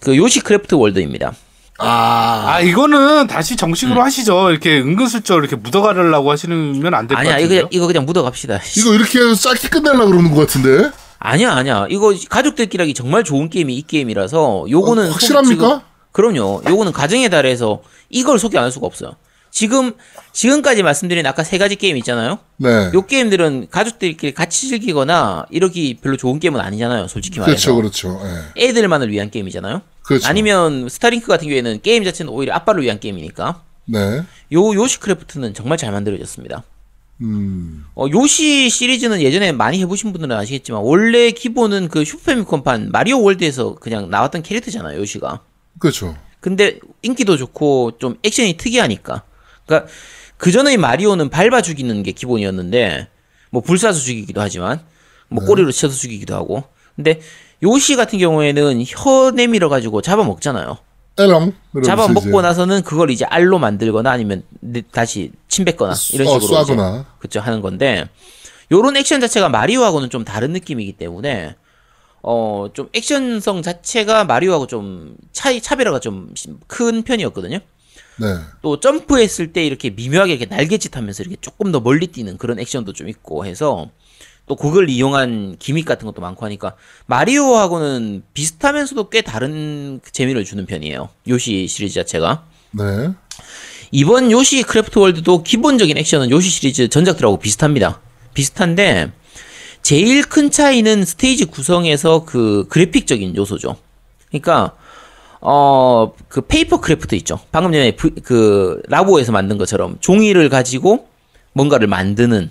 그 요시 크래프트 월드입니다. 아, 아 이거는 다시 정식으로 음. 하시죠. 이렇게 은근슬쩍 이렇게 묻어가려고 하시면 안 될것 아니야, 이거 이거 그냥 묻어갑시다. 이거 이렇게 해서 짧게 끝내려고 그러는 것 같은데? 아니야, 아니야. 이거 가족들끼리 하기 정말 좋은 게임이 이 게임이라서 요거는 어, 확실합니까? 지금- 그럼요. 요거는 가정의 달에서 이걸 소개 안 할 수가 없어요. 지금 지금까지 말씀드린 아까 세 가지 게임 있잖아요. 네. 요 게임들은 가족들끼리 같이 즐기거나 이러기 별로 좋은 게임은 아니잖아요. 솔직히 말해서. 그렇죠, 그렇죠. 예. 애들만을 위한 게임이잖아요. 그렇죠. 아니면 스타링크 같은 경우에는 게임 자체는 오히려 아빠를 위한 게임이니까. 네. 요 요시크래프트는 정말 잘 만들어졌습니다. 음, 어, 요시 시리즈는 예전에 많이 해보신 분들은 아시겠지만 원래 기본은 그 슈퍼패미컴판 마리오 월드에서 그냥 나왔던 캐릭터잖아요. 요시가. 그렇죠. 근데 인기도 좋고 좀 액션이 특이하니까. 그러니까 그 전의 마리오는 밟아 죽이는 게 기본이었는데 뭐 불사서 죽이기도 하지만 뭐 꼬리로 쳐서 죽이기도 하고. 근데 요시 같은 경우에는 혀 내밀어 가지고 잡아 먹잖아요. 에렁. 이러면서 잡아 먹고 이제 나서는 그걸 이제 알로 만들거나 아니면 네- 다시 침 뱉거나 이런 어, 식으로 이제 쏴거나. 그쵸 하는 건데 요런 액션 자체가 마리오하고는 좀 다른 느낌이기 때문에 어 좀 액션성 자체가 마리오하고 좀 차이 차별화가 좀 큰 편이었거든요. 네. 또 점프했을 때 이렇게 미묘하게 이렇게 날개짓 하면서 이렇게 조금 더 멀리 뛰는 그런 액션도 좀 있고 해서 또 그걸 이용한 기믹 같은 것도 많고 하니까 마리오하고는 비슷하면서도 꽤 다른 재미를 주는 편이에요. 요시 시리즈 자체가. 네. 이번 요시 크래프트 월드도 기본적인 액션은 요시 시리즈 전작들하고 비슷합니다. 비슷한데 제일 큰 차이는 스테이지 구성에서 그 그래픽적인 요소죠. 그러니까 어 그 페이퍼 크래프트 있죠. 방금 전에 브- 그 라보에서 만든 것처럼 종이를 가지고 뭔가를 만드는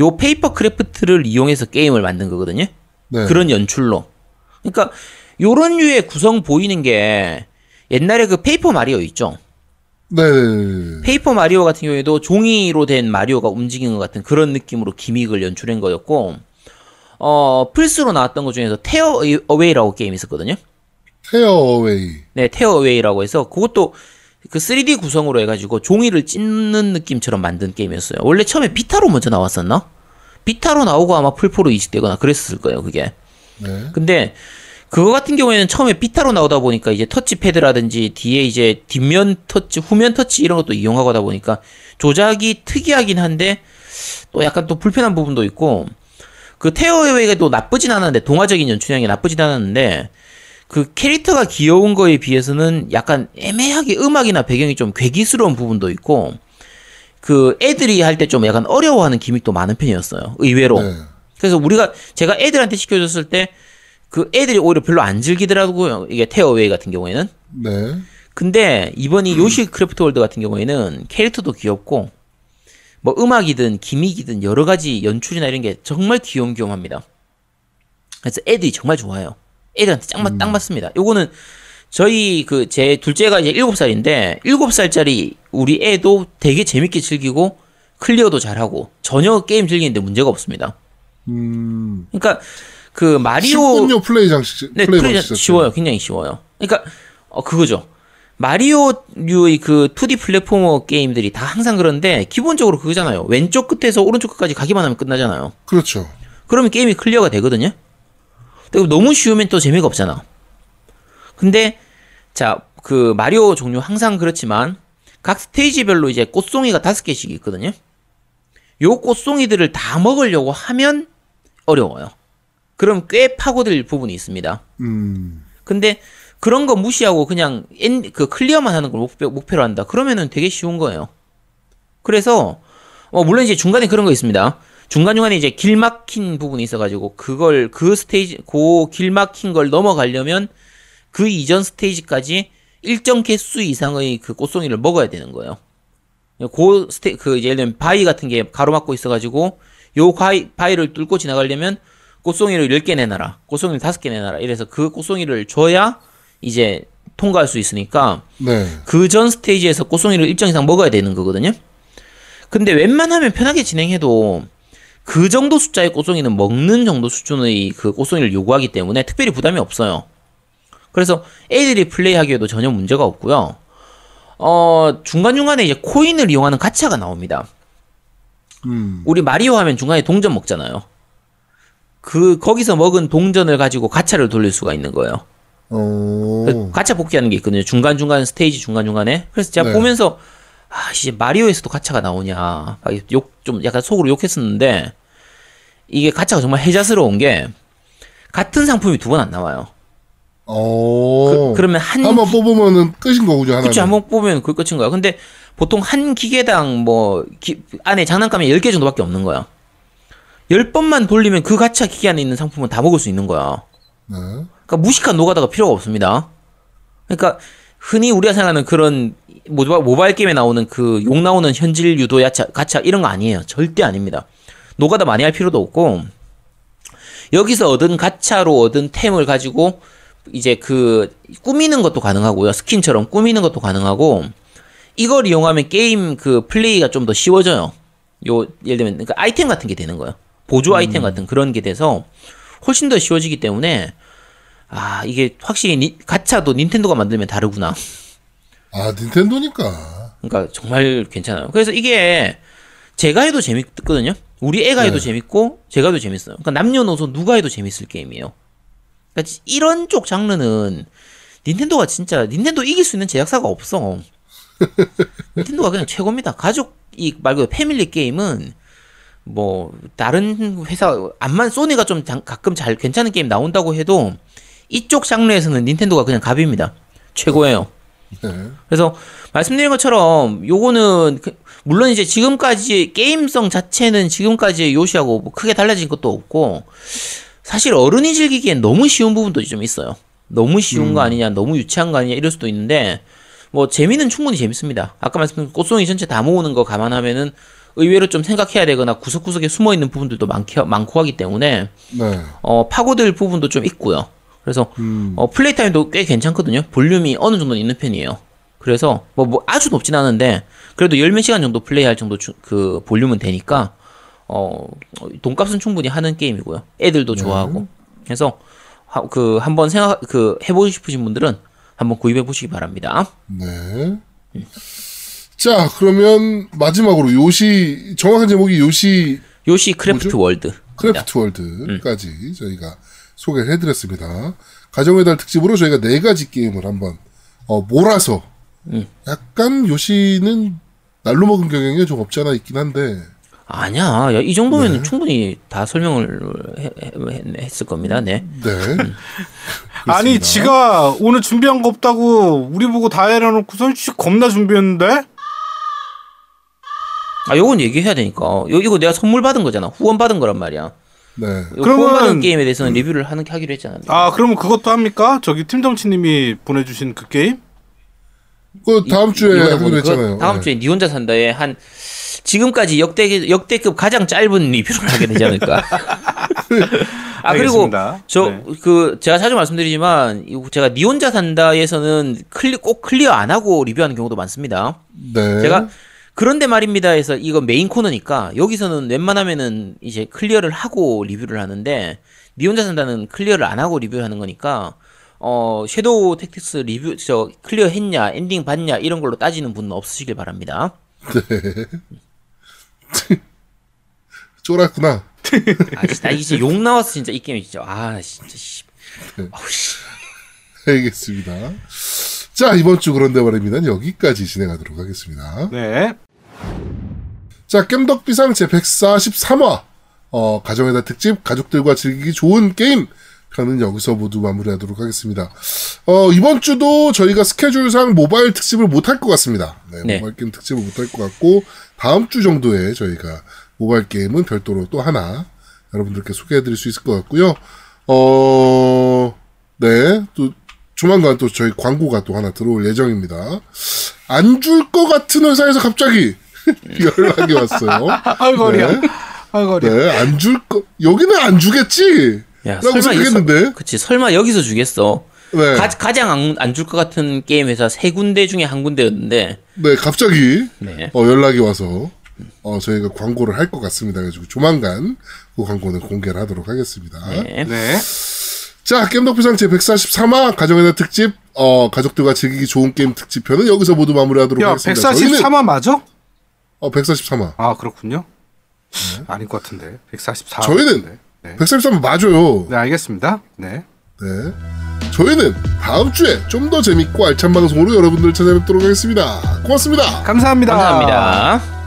요 paper craft를 이용해서 게임을 만든 거거든요. 네. 그런 연출로. 그러니까 요런 류의 구성 보이는 게 옛날에 그 페이퍼 마리오 있죠. 네. 네. 페이퍼 마리오 같은 경우에도 종이로 된 마리오가 움직이는 것 같은 그런 느낌으로 gimmick을 연출한 거였고, 어, 플스로 나왔던 것 중에서 테어어웨이라고 게임이 있었거든요. 테어웨이. 네, 테어어웨이라고 해서 그것도 그 3D 구성으로 해가지고 종이를 찢는 느낌처럼 만든 게임이었어요. 원래 처음에 비타로 먼저 나왔었나? 비타로 나오고 아마 풀포로 이식되거나 그랬을 거예요, 그게. 네. 근데 그거 같은 경우에는 처음에 비타로 나오다 보니까 이제 터치패드라든지 뒤에 이제 뒷면 터치, 후면 터치 이런 것도 이용하고 하다 보니까 조작이 특이하긴 한데 또 약간 또 불편한 부분도 있고 그 테어웨이가 또 나쁘진 않았는데 동화적인 연출량이 나쁘진 않았는데 그 캐릭터가 귀여운 거에 비해서는 약간 애매하게 음악이나 배경이 좀 괴기스러운 부분도 있고 그 애들이 할 때 좀 약간 어려워하는 gimmick도 많은 편이었어요. 의외로. 네. 그래서 우리가 제가 애들한테 시켜줬을 때 그 애들이 오히려 별로 안 즐기더라고요. 이게 테어어웨이 같은 경우에는. 네. 근데 이번 이 요시 크래프트 월드 같은 경우에는 캐릭터도 귀엽고 뭐 음악이든 gimmick이든 여러 가지 연출이나 이런 게 정말 귀염귀염합니다. 그래서 애들이 정말 좋아요. 애들한테 딱, 맞, 딱 맞습니다. 요거는 저희 그 제 둘째가 이제 7살인데 7살짜리 우리 애도 되게 재밌게 즐기고 클리어도 잘하고 전혀 게임 즐기는데 문제가 없습니다. 음. 그러니까 그 마리오 쉽군요, 플레이 방식. 네, 플레이 방식. 쉬워요. 굉장히 쉬워요. 그러니까 어 그거죠. 마리오류의 그 2D platformer 게임들이 다 항상 그런데 기본적으로 그거잖아요. 왼쪽 끝에서 오른쪽 끝까지 가기만 하면 끝나잖아요. 그렇죠. 그러면 게임이 클리어가 되거든요. 너무 쉬우면 또 재미가 없잖아. 근데 자, 그 마리오 종류 항상 그렇지만 각 스테이지별로 이제 꽃송이가 다섯 개씩 있거든요. 요 꽃송이들을 다 먹으려고 하면 어려워요. 그럼 꽤 파고들 부분이 있습니다. 음. 근데 그런 거 무시하고 그냥 엔, 그 클리어만 하는 걸 목표, 목표로 한다. 그러면은 되게 쉬운 거예요. 그래서 어, 물론 이제 중간에 그런 거 있습니다. 중간 중간에 이제 길 막힌 부분이 있어가지고 그걸 그 스테이지 그 길 막힌 걸 넘어가려면 그 이전 스테이지까지 일정 개수 이상의 그 꽃송이를 먹어야 되는 거예요. 그 스테 그 예를 들면 바위 같은 게 가로막고 있어가지고 요 바위 바위를 뚫고 지나가려면 꽃송이를 10개 내놔라. 꽃송이를 5개 내놔라. 이래서 그 꽃송이를 줘야 이제 통과할 수 있으니까 네. 그전 스테이지에서 꽃송이를 일정 이상 먹어야 되는 거거든요. 근데 웬만하면 편하게 진행해도 그 정도 숫자의 꽃송이는 먹는 정도 수준의 그 꽃송이를 요구하기 때문에 특별히 부담이 없어요. 그래서 애들이 플레이하기에도 전혀 문제가 없고요. 어, 중간중간에 이제 코인을 이용하는 가차가 나옵니다. 음. 우리 마리오 하면 중간에 동전 먹잖아요. 그, 거기서 먹은 동전을 가지고 가차를 돌릴 수가 있는 거예요. 어. 그 가차 복귀하는 게 있거든요. 중간중간 스테이지 중간중간에. 그래서 제가 네. 보면서 아, 이제 마리오에서도 가차가 나오냐. 막 욕, 좀 약간 속으로 욕했었는데 이게 가차가 정말 해자스러운 게 같은 상품이 두 번 안 나와요. 어. 그, 러면 한 한 번 뽑으면은 끝인 거군요, 하나. 그치, 한번 뽑으면 그게 끝인 거야. 근데 보통 한 기계당 뭐, 기- 안에 장난감이 10개 정도밖에 없는 거야. 10번만 돌리면 그 가차 기계 안에 있는 상품은 다 먹을 수 있는 거야. 네. 그러니까 무식한 노가다가 필요가 없습니다. 그러니까 흔히 우리가 생각하는 그런 모바일, 모바일 게임에 나오는 그 욕 나오는 현질 유도 야차 가차 이런 거 아니에요. 절대 아닙니다. 노가다 많이 할 필요도 없고 여기서 얻은 가차로 얻은 템을 가지고 이제 그 꾸미는 것도 가능하고요. 스킨처럼 꾸미는 것도 가능하고 이걸 이용하면 게임 그 플레이가 좀 더 쉬워져요. 요 예를 들면 그러니까 아이템 같은 게 되는 거예요. 보조 아이템 같은 그런 게 돼서 훨씬 더 쉬워지기 때문에 아 이게 확실히 니- 가차도 닌텐도가 만들면 다르구나. 아, 닌텐도니까. 그러니까 정말 괜찮아요. 그래서 이게 제가 해도 재밌거든요. 우리 애가 해도 네. 재밌고 제가 해도 재밌어요. 그러니까 남녀노소 누가 해도 재밌을 게임이에요. 그러니까 이런 쪽 장르는 닌텐도가 진짜 닌텐도 이길 수 있는 제작사가 없어. 닌텐도가 그냥 최고입니다. 가족 이 말고 패밀리 게임은 뭐 다른 회사 암만 소니가 좀 장- 가끔 잘 괜찮은 게임 나온다고 해도 이쪽 장르에서는 닌텐도가 그냥 갑입니다. 최고예요. 네. 그래서 말씀드린 것처럼 요거는 그- 물론 이제 지금까지 게임성 자체는 지금까지의 요시하고 뭐 크게 달라진 것도 없고 사실 어른이 즐기기엔 너무 쉬운 부분도 좀 있어요. 너무 쉬운 거 아니냐, 너무 유치한 거 아니냐 이럴 수도 있는데 뭐 재미는 충분히 재밌습니다. 아까 말씀드린 꽃송이 전체 다 모으는 거 감안하면은 의외로 좀 생각해야 되거나 구석구석에 숨어 있는 부분들도 많기, 많고 하기 때문에 네. 어, 파고들 부분도 좀 있고요. 그래서 어, 플레이 타임도 꽤 괜찮거든요. 볼륨이 어느 정도는 있는 편이에요. 그래서 뭐, 뭐 아주 높진 않은데 그래도 열 몇 시간 정도 플레이할 정도 주- 그 볼륨은 되니까 어, 돈값은 충분히 하는 게임이고요. 애들도 좋아하고. 그래서 하- 그 한번 생각 그 해보고 싶으신 분들은 한번 구입해 보시기 바랍니다. 네. 자, 그러면 마지막으로 요시 정확한 제목이 요시 요시 크래프트 뭐죠? 월드. 크래프트 월드까지 저희가 소개를 해드렸습니다. 가정의 달 특집으로 저희가 네 가지 게임을 한번 어, 몰아서 약간 요시는 날로 먹은 경향이 좀 없지 않아 있긴 한데 아니야. 야, 이 정도면 충분히 다 설명을 해- 해- 했을 겁니다. 네. 네. 아니 그렇습니다. 지가 오늘 준비한 거 없다고 우리 보고 다 해놔놓고선 씨 겁나 준비했는데 아, 요건 얘기해야 되니까. 요, 이거 내가 선물 받은 거잖아. 후원 받은 거란 말이야. 네. 요 그러면- 게임에 대해서는 리뷰를 하는 하기로 했잖아. 아 그러면 그것도 합니까? 저기 팀정치님이 보내주신 그 게임? 그 다음 주에 하기로 했잖아요. 다음 네. 주에 니 혼자 산다에 한 지금까지 역대 역대급 가장 짧은 리뷰를 하게 되지 않을까. 아 그리고 알겠습니다. 저 네. 그 제가 자주 말씀드리지만 제가 니 혼자 산다에서는 클리 꼭 클리어 안 하고 리뷰하는 경우도 많습니다. 네. 제가 그런데 말입니다 해서 이거 메인 코너니까 여기서는 웬만하면은 이제 클리어를 하고 리뷰를 하는데 니 혼자 산다는 클리어를 안 하고 리뷰하는 거니까 어 섀도우 택틱스 리뷰 저 클리어 했냐 엔딩 봤냐 이런 걸로 따지는 분은 없으시길 바랍니다. 쫄았구나. 아 진짜 이제 욕 나왔어 진짜 이 게임 진짜 아 진짜 씨. 아우 씨. 알겠습니다. 자, 이번 주 그런데 말입니다. 여기까지 진행하도록 하겠습니다. 네. 자, 겜덕비상 제 143화. 어, 가정의 달 특집, 가족들과 즐기기 좋은 게임. 편은 여기서 모두 마무리하도록 하겠습니다. 어, 이번 주도 저희가 스케줄상 모바일 특집을 못할 것 같습니다. 네, 네. 모바일 게임 특집을 못할 것 같고, 다음 주 정도에 저희가 모바일 게임은 별도로 또 하나 여러분들께 소개해드릴 수 있을 것 같고요. 어, 네, 또 조만간 또 저희 광고가 또 하나 들어올 예정입니다. 안 줄 것 같은 회사에서 갑자기 연락이 왔어요. 아이고 어려. 네. 아이고. 네, 안 줄 거, 여기는 안 주겠지? 야 라고 생각했는데. 이- 그치 설마 여기서 주겠어. 네. 가, 가장 안 줄 것 같은 게임 회사 세 군데 중에 한 군데였는데 네, 갑자기, 네. 어, 연락이 와서, 어, 저희가 광고를 할 것 같습니다. 그래가지고 조만간 그 광고는 공개를 하도록 하겠습니다. 네. 네. 자, 겜덕비상 제 143화 가정의 달 특집, 어, 가족들과 즐기기 좋은 게임 특집편은 여기서 모두 마무리하도록 야 하겠습니다. 저희는, 143화 맞아? 어, 143화. 아 그렇군요. 아닐 것 같은데 144. 저희는 네. 143화 맞아요. 네 알겠습니다. 네. 네. 저희는 다음 주에 좀 더 재밌고 알찬 방송으로 여러분들 찾아뵙도록 하겠습니다. 고맙습니다. 감사합니다. 감사합니다.